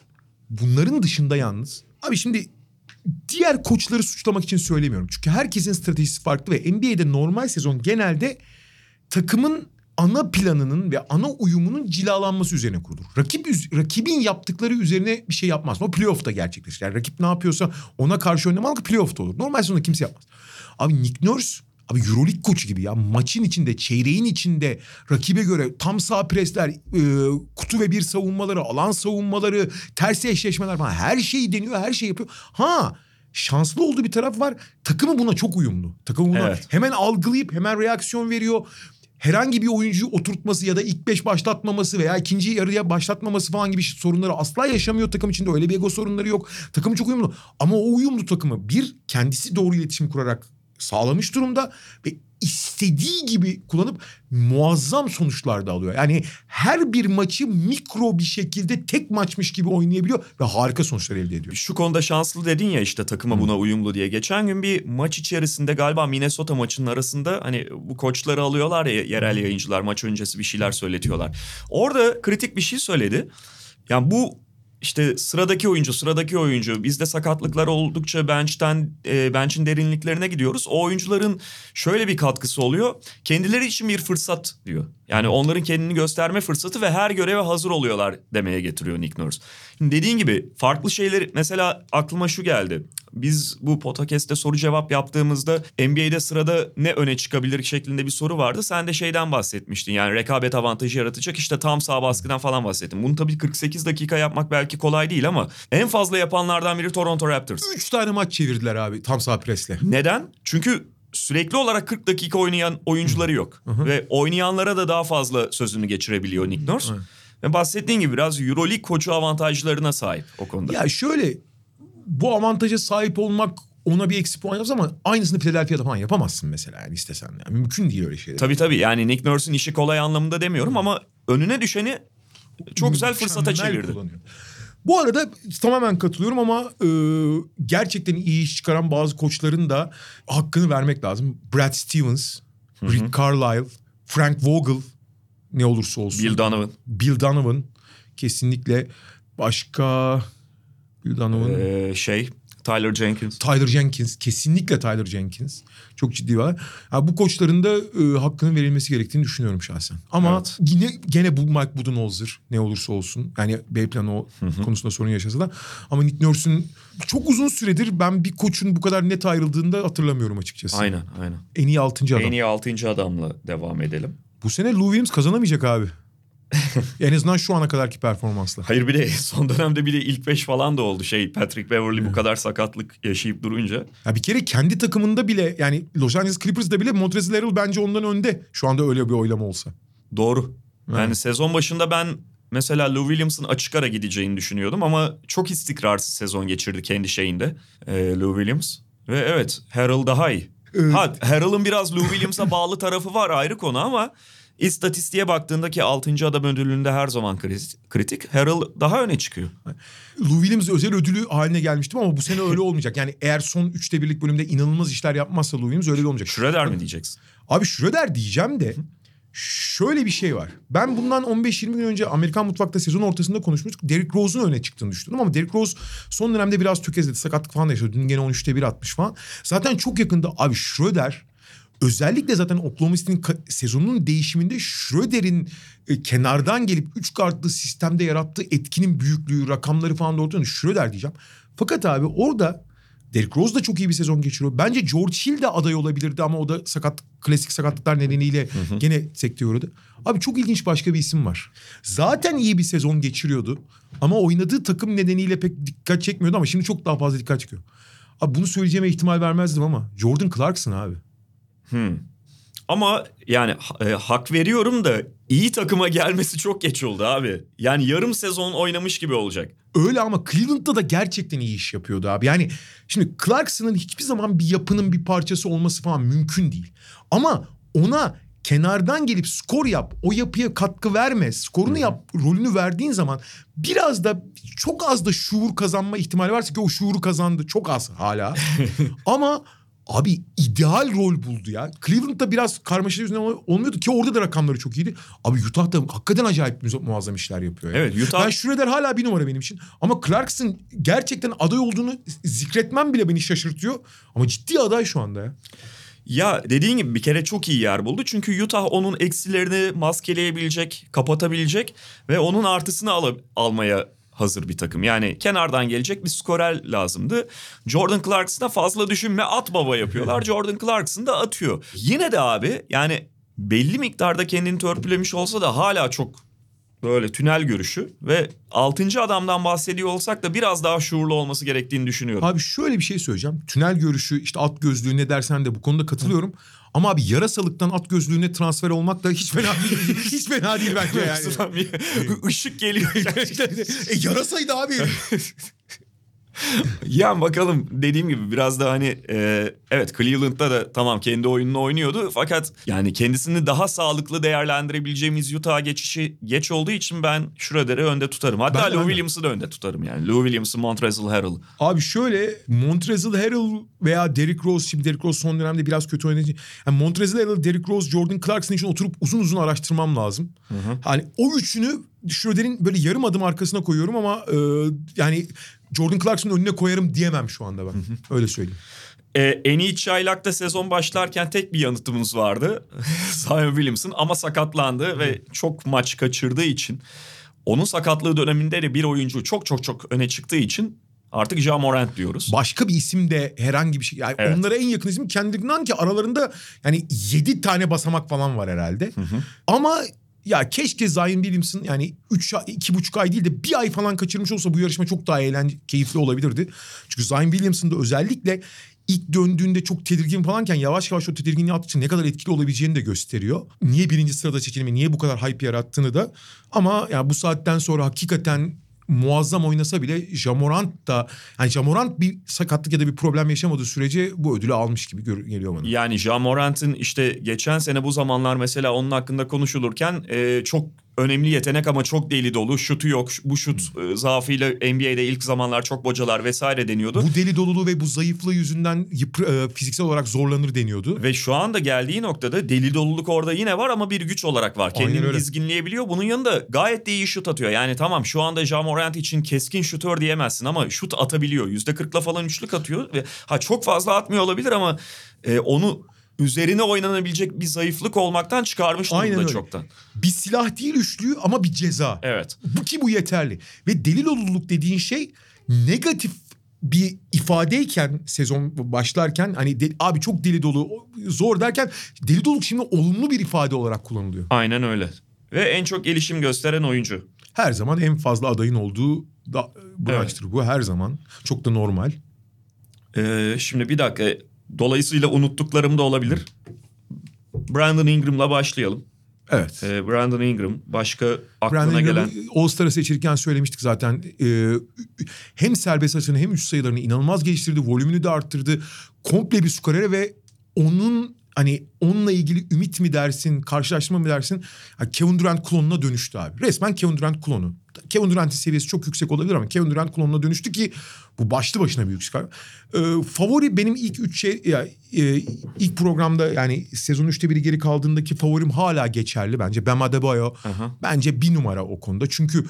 Bunların dışında yalnız abi şimdi diğer koçları suçlamak için söylemiyorum. Çünkü herkesin stratejisi farklı ve NBA'de normal sezon genelde takımın ana planının ve ana uyumunun cilalanması üzerine kurulur. Rakip rakibin yaptıkları üzerine bir şey yapmaz. O playoff'ta gerçekleşir. Yani rakip ne yapıyorsa ona karşı oynamak playoff'ta olur. Normal sezonda kimse yapmaz. Abi Nick Nurse Abi Euroleague koçu gibi ya maçın içinde çeyreğin içinde rakibe göre tam sağ presler e, kutu ve bir savunmaları alan savunmaları ters eşleşmeler falan her şeyi deniyor her şeyi yapıyor. Ha şanslı olduğu bir taraf var takımı buna çok uyumlu. Takımı buna evet. hemen algılayıp hemen reaksiyon veriyor herhangi bir oyuncuyu oturtması ya da ilk beş başlatmaması veya ikinci yarıya başlatmaması falan gibi sorunları asla yaşamıyor takım içinde. Öyle bir ego sorunları yok. Takım çok uyumlu. Ama o uyumlu takımı bir kendisi doğru iletişim kurarak sağlamış durumda ve istediği gibi kullanıp muazzam sonuçlar da alıyor. Yani her bir maçı mikro bir şekilde tek maçmış gibi oynayabiliyor ve harika sonuçlar elde ediyor. Şu konuda şanslı dedin ya işte takıma buna uyumlu diye. Geçen gün bir maç içerisinde galiba Minnesota maçının arasında hani bu koçları alıyorlar ya yerel yayıncılar maç öncesi bir şeyler söyletiyorlar. Orada kritik bir şey söyledi. Yani bu işte sıradaki oyuncu, sıradaki oyuncu. Bizde sakatlıklar oldukça bench'ten e, bench'in derinliklerine gidiyoruz. O oyuncuların şöyle bir katkısı oluyor. Kendileri için bir fırsat diyor. Yani onların kendini gösterme fırsatı ve her göreve hazır oluyorlar demeye getiriyor Nick Nurse. Şimdi dediğin gibi farklı şeyleri mesela aklıma şu geldi. Biz bu podcast'te soru cevap yaptığımızda NBA'de sırada ne öne çıkabilir şeklinde bir soru vardı. Sen de şeyden bahsetmiştin. Yani rekabet avantajı yaratacak işte tam sağ baskıdan falan bahsettin. Bunu tabii 48 dakika yapmak belki kolay değil ama en fazla yapanlardan biri Toronto Raptors. Üç tane maç çevirdiler abi tam sağ presle. Neden? Çünkü sürekli olarak 40 dakika oynayan oyuncuları yok. Ve oynayanlara da daha fazla sözünü geçirebiliyor Nick Nurse. Ve bahsettiğin gibi biraz Euroleague koçu avantajlarına sahip o konuda. Ya şöyle bu avantaja sahip olmak ona bir eksi puan yapsa ama aynısını Philadelphia'da falan yapamazsın mesela yani istesen. Yani mümkün değil öyle şeyler. Tabii tabii yani Nick Nurse'un işi kolay anlamında demiyorum ama önüne düşeni çok güzel fırsata çevirdi. kullanıyor. Bu arada tamamen katılıyorum ama e, gerçekten iyi iş çıkaran bazı koçların da hakkını vermek lazım. Brad Stevens, Rick Carlisle, Frank Vogel ne olursa olsun. Bill Donovan. Bill Donovan kesinlikle başka Bill Donovan. Ee, şey Tyler Jenkins. Tyler Jenkins kesinlikle Tyler Jenkins çok ciddi var. Ha, bu koçların da e, hakkının verilmesi gerektiğini düşünüyorum şahsen. Ama Evet. yine gene bu Mike Budenholzer ne olursa olsun yani B planı o konusunda sorun yaşasa da ama Nick Nurse'un çok uzun süredir ben bir koçun bu kadar net ayrıldığını da hatırlamıyorum açıkçası. Aynen aynen. En iyi altıncı adam. En iyi 6. adamla devam edelim. Bu sene Lou Williams kazanamayacak abi. en azından şu ana kadarki performansla. Hayır bir de son dönemde bir de ilk 5 falan da oldu. Şey Patrick Beverly bu kadar sakatlık yaşayıp durunca. Ya bir kere kendi takımında bile yani Los Angeles Clippers'da bile Montrezl Harrell bence ondan önde. Şu anda öyle bir oylama olsa. Doğru. Yani Evet. sezon başında ben mesela Lou Williams'ın açık ara gideceğini düşünüyordum ama çok istikrarsız sezon geçirdi kendi şeyinde e, Lou Williams. Ve evet Harrell daha iyi. Ha Harrell'ın biraz Lou Williams'a bağlı tarafı var ayrı konu ama istatistiğe baktığındaki 6. adam ödülünde her zaman kritik. Harrell daha öne çıkıyor. Lou Williams özel ödülü haline gelmiştim ama bu sene öyle olmayacak. Yani eğer son üçte birlik bölümde inanılmaz işler yapmazsa Lou Williams öyle olmayacak. Schroeder mi diyeceksin? Abi Schröder diyeceğim de şöyle bir şey var. Ben bundan 15-20 gün önce Amerikan Mutfak'ta sezon ortasında konuşmuştuk. Derrick Rose'un öne çıktığını düşündüm ama Derrick Rose son dönemde biraz tökezledi. Sakatlık falan da yaşadı. Dün gene 13'te 1 atmış falan. Zaten çok yakında abi Schröder özellikle zaten Oklahoma City'nin sezonunun değişiminde Schröder'in e, kenardan gelip 3 kartlı sistemde yarattığı etkinin büyüklüğü, rakamları falan da ortada. Schröder diyeceğim. Fakat abi orada Derrick Rose da çok iyi bir sezon geçiriyor. Bence George Hill de aday olabilirdi ama o da sakat klasik sakatlıklar nedeniyle gene sekteye uğradı. Abi çok ilginç başka bir isim var. Zaten iyi bir sezon geçiriyordu ama oynadığı takım nedeniyle pek dikkat çekmiyordu ama şimdi çok daha fazla dikkat çekiyor. Abi bunu söyleyeceğime ihtimal vermezdim ama Jordan Clarkson abi. Hmm. Ama yani e, hak veriyorum da iyi takıma gelmesi çok geç oldu abi. Yani yarım sezon oynamış gibi olacak. Öyle ama Cleveland'da da gerçekten iyi iş yapıyordu abi. Yani şimdi Clarkson'ın hiçbir zaman bir yapının bir parçası olması falan mümkün değil. Ama ona kenardan gelip skor yap, o yapıya katkı verme, skorunu yap, rolünü verdiğin zaman biraz da çok az da şuur kazanma ihtimali varsa ki o şuuru kazandı. Çok az hala. Ama abi ideal rol buldu ya. Cleveland'da biraz karmaşa yüzünden ol- olmuyordu ki orada da rakamları çok iyiydi. Abi Utah'da hakikaten acayip mu- muazzam işler yapıyor. ya. Evet Utah Ben Schroeder hala bir numara benim için. Ama Clarkson gerçekten aday olduğunu zikretmem bile beni şaşırtıyor. Ama ciddi aday şu anda ya. ya dediğin gibi bir kere çok iyi yer buldu. Çünkü Utah onun eksilerini maskeleyebilecek, kapatabilecek ve onun artısını al- almaya hazır bir takım. Yani kenardan gelecek bir skorer lazımdı. Jordan Clarkson'a fazla düşünme at baba yapıyorlar. Jordan Clarkson da atıyor. Yine de abi yani belli miktarda kendini törpülemiş olsa da hala çok böyle tünel görüşü ve 6. adamdan bahsediyor olsak da biraz daha şuurlu olması gerektiğini düşünüyorum. Abi şöyle bir şey söyleyeceğim. Tünel görüşü işte at gözlüğü ne dersen de bu konuda katılıyorum. Ama abi yarasalıktan at gözlüğüne transfer olmak da hiç fena değil. hiç fena değil bence yani. bir ışık geliyor. e yarasaydı abi. ya bakalım dediğim gibi biraz da hani e, evet Cleveland'da da tamam kendi oyununu oynuyordu fakat yani kendisini daha sağlıklı değerlendirebileceğimiz Utah'a geçişi geç olduğu için ben Schroeder'i önde tutarım. Hatta Ben Lou. Williams'ı da önde tutarım yani. Lou Williams'ı, Montrezl Harrell. Abi şöyle Montrezl Harrell veya Derrick Rose şimdi Derrick Rose son dönemde biraz kötü oynadı. Yani Montrezl Harrell, Derrick Rose, Jordan Clarkson için oturup uzun uzun araştırmam lazım. Hani o üçünü Schroeder'in böyle yarım adım arkasına koyuyorum ama e, yani Jordan Clarkson'un önüne koyarım diyemem şu anda ben. Öyle söyleyeyim. Ee, en iyi çaylakta sezon başlarken tek bir yanıtımız vardı. Zion Williamson ama sakatlandı ve çok maç kaçırdığı için onun sakatlığı döneminde de bir oyuncu çok çok çok öne çıktığı için artık Ja Morant diyoruz. Başka bir isim de herhangi bir şey. Yani Evet. onlara en yakın isim kendinden ki aralarında yani yedi tane basamak falan var herhalde. Ama ya keşke Zion Williamson yani üç, ay- iki buçuk ay değil de bir ay falan kaçırmış olsa bu yarışma çok daha eğlenceli, keyifli olabilirdi. Çünkü Zion Williamson da özellikle ilk döndüğünde çok tedirgin falanken yavaş yavaş o tedirginliği attıkça ne kadar etkili olabileceğini de gösteriyor. Niye birinci sırada çekilme, niye bu kadar hype yarattığını da. Ama ya bu saatten sonra hakikaten muazzam oynasa bile Jamorant da yani Jamorant bir sakatlık ya da bir problem yaşamadığı sürece bu ödülü almış gibi geliyor bana. Yani Ja Morant'ın işte geçen sene bu zamanlar mesela onun hakkında konuşulurken e, çok önemli yetenek ama çok deli dolu. Şutu yok. Bu şut e, zaafıyla NBA'de ilk zamanlar çok bocalar vesaire deniyordu. Bu deli doluluğu ve bu zayıflığı yüzünden yıpr- e, fiziksel olarak zorlanır deniyordu. Ve şu anda geldiği noktada deli doluluk orada yine var ama bir güç olarak var. Aynen Kendini öyle. dizginleyebiliyor. Bunun yanında gayet de iyi şut atıyor. Yani tamam şu anda Ja Morant için keskin şutör diyemezsin ama şut atabiliyor. Yüzde kırkla falan üçlük atıyor. Ve ha çok fazla atmıyor olabilir ama e, onu üzerine oynanabilecek bir zayıflık olmaktan çıkarmış Aynen durumda öyle. çoktan. Bir silah değil üçlü ama bir ceza. Evet. Bu ki bu yeterli. Ve deli doluluk dediğin şey negatif bir ifadeyken sezon başlarken hani de- abi çok deli dolu zor derken deli doluluk şimdi olumlu bir ifade olarak kullanılıyor. Aynen öyle. Ve en çok gelişim gösteren oyuncu. Her zaman en fazla adayın olduğu da branştır. Bu her zaman çok da normal. Ee, şimdi bir dakika. Dolayısıyla unuttuklarım da olabilir. Brandon Ingram'la başlayalım. Evet. Ee, Brandon Ingram başka aklına Brandon gelen Ingram'ı All-Star'a seçilirken söylemiştik zaten. Ee, hem serbest atışını hem üst sayılarını inanılmaz geliştirdi. Volümünü de arttırdı. Komple bir skorere ve onun hani onunla ilgili ümit mi dersin, karşılaşma mı dersin? Kevin Durant klonuna dönüştü abi. Resmen Kevin Durant klonu. Kevin Durant'in seviyesi çok yüksek olabilir ama Kevin Durant klonuna dönüştü ki bu başlı başına büyük skor. Ee, favori benim ilk üç şey ya, e, ilk programda yani sezon üçte biri geri kaldığındaki favorim hala geçerli bence. Bam Adebayo Aha. bence bir numara o konuda. Çünkü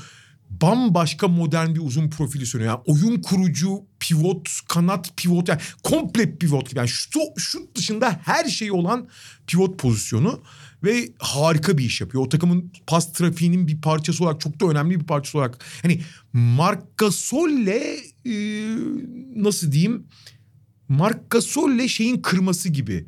bambaşka modern bir uzun profili sunuyor. Yani oyun kurucu, pivot, kanat pivot yani komple pivot gibi. Yani şut, şut dışında her şey olan pivot pozisyonu ve harika bir iş yapıyor. O takımın pas trafiğinin bir parçası olarak çok da önemli bir parçası olarak. Hani Marc Gasol'le e, nasıl diyeyim? Marc Gasol'le şeyin kırması gibi.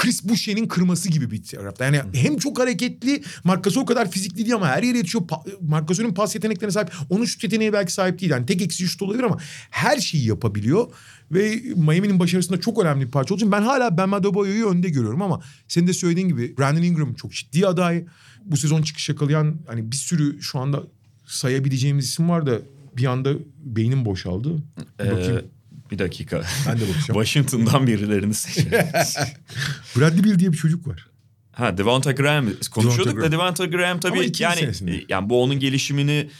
Chris Boucher'in kırması gibi bir tarafta. Yani hem çok hareketli, Marc Gasol kadar fizikli değil ama her yere yetişiyor. Pa- Marc Gasol'ün pas yeteneklerine sahip. Onun şut yeteneği belki sahip değil. Yani tek eksiği şut olabilir ama her şeyi yapabiliyor. Ve Miami'nin başarısında çok önemli bir parça olduğu için ben hala Bam Adebayo'yu önde görüyorum ama senin de söylediğin gibi Brandon Ingram çok ciddi aday. Bu sezon çıkış yakalayan hani bir sürü şu anda sayabileceğimiz isim var da bir anda beynim boşaldı. Ee, bakayım. Bir dakika. Ben de bakacağım. Washington'dan birilerini seçelim. Bradley Beal diye bir çocuk var. ha Devonta Graham konuşuyorduk Devonta da Devonta Graham tabii yani senesinde. yani bu onun gelişimini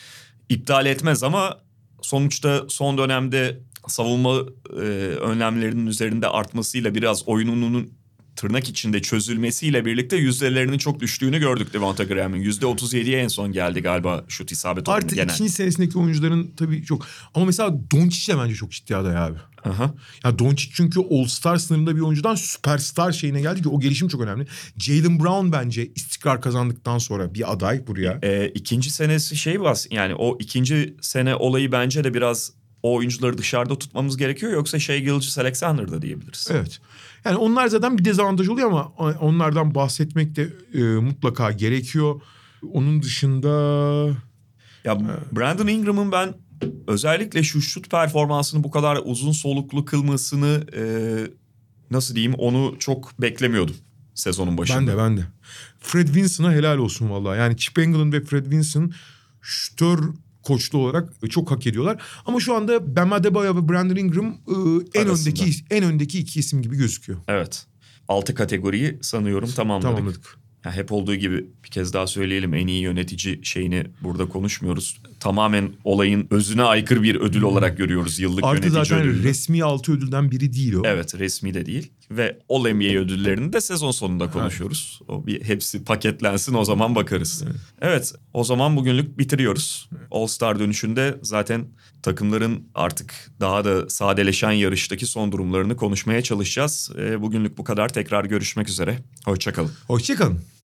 iptal etmez ama sonuçta son dönemde savunma e, önlemlerinin üzerinde artmasıyla biraz oyununun tırnak içinde çözülmesiyle birlikte yüzdelerinin çok düştüğünü gördük Devonta Graham'ın. Yüzde 37'ye en son geldi galiba şut isabet oranı Artı genel. ikinci senesindeki oyuncuların tabii çok... Ama mesela Doncic de bence çok ciddi aday abi. Aha. Ya Doncic çünkü All-Star sınırında bir oyuncudan süperstar şeyine geldi ki o gelişim çok önemli. Jalen Brown bence istikrar kazandıktan sonra bir aday buraya. E, ikinci senesi şey bas yani o ikinci sene olayı bence de biraz o oyuncuları dışarıda tutmamız gerekiyor yoksa şey Gilgis Alexander da diyebiliriz. Evet. Yani onlar zaten bir dezavantaj oluyor ama onlardan bahsetmek de e, mutlaka gerekiyor. Onun dışında Ya Brandon Ingram'ın ben özellikle şu şut performansını bu kadar uzun soluklu kılmasını e, nasıl diyeyim onu çok beklemiyordum sezonun başında. ben de ben de. Fred Vinson'a helal olsun vallahi. Yani Chip Engel'ın ve Fred Vinson şütör koçlu olarak çok hak ediyorlar. Ama şu anda Bam Adebayo ve Brandon Ingram e, en Arasında. öndeki en öndeki iki isim gibi gözüküyor. Evet. Altı kategoriyi sanıyorum tamamladık. Tamamladık. Ya hep olduğu gibi bir kez daha söyleyelim en iyi yönetici şeyini burada konuşmuyoruz. Tamamen olayın özüne aykırı bir ödül olarak görüyoruz yıllık Artı yönetici zaten ödülünü. resmi altı ödülden biri değil o. Evet resmi de değil ve All NBA ödüllerini de sezon sonunda konuşuyoruz. O bir hepsi paketlensin o zaman bakarız. Evet. o zaman bugünlük bitiriyoruz. All Star dönüşünde zaten takımların artık daha da sadeleşen yarıştaki son durumlarını konuşmaya çalışacağız. Ee, bugünlük bu kadar tekrar görüşmek üzere. Hoşçakalın. Hoşçakalın.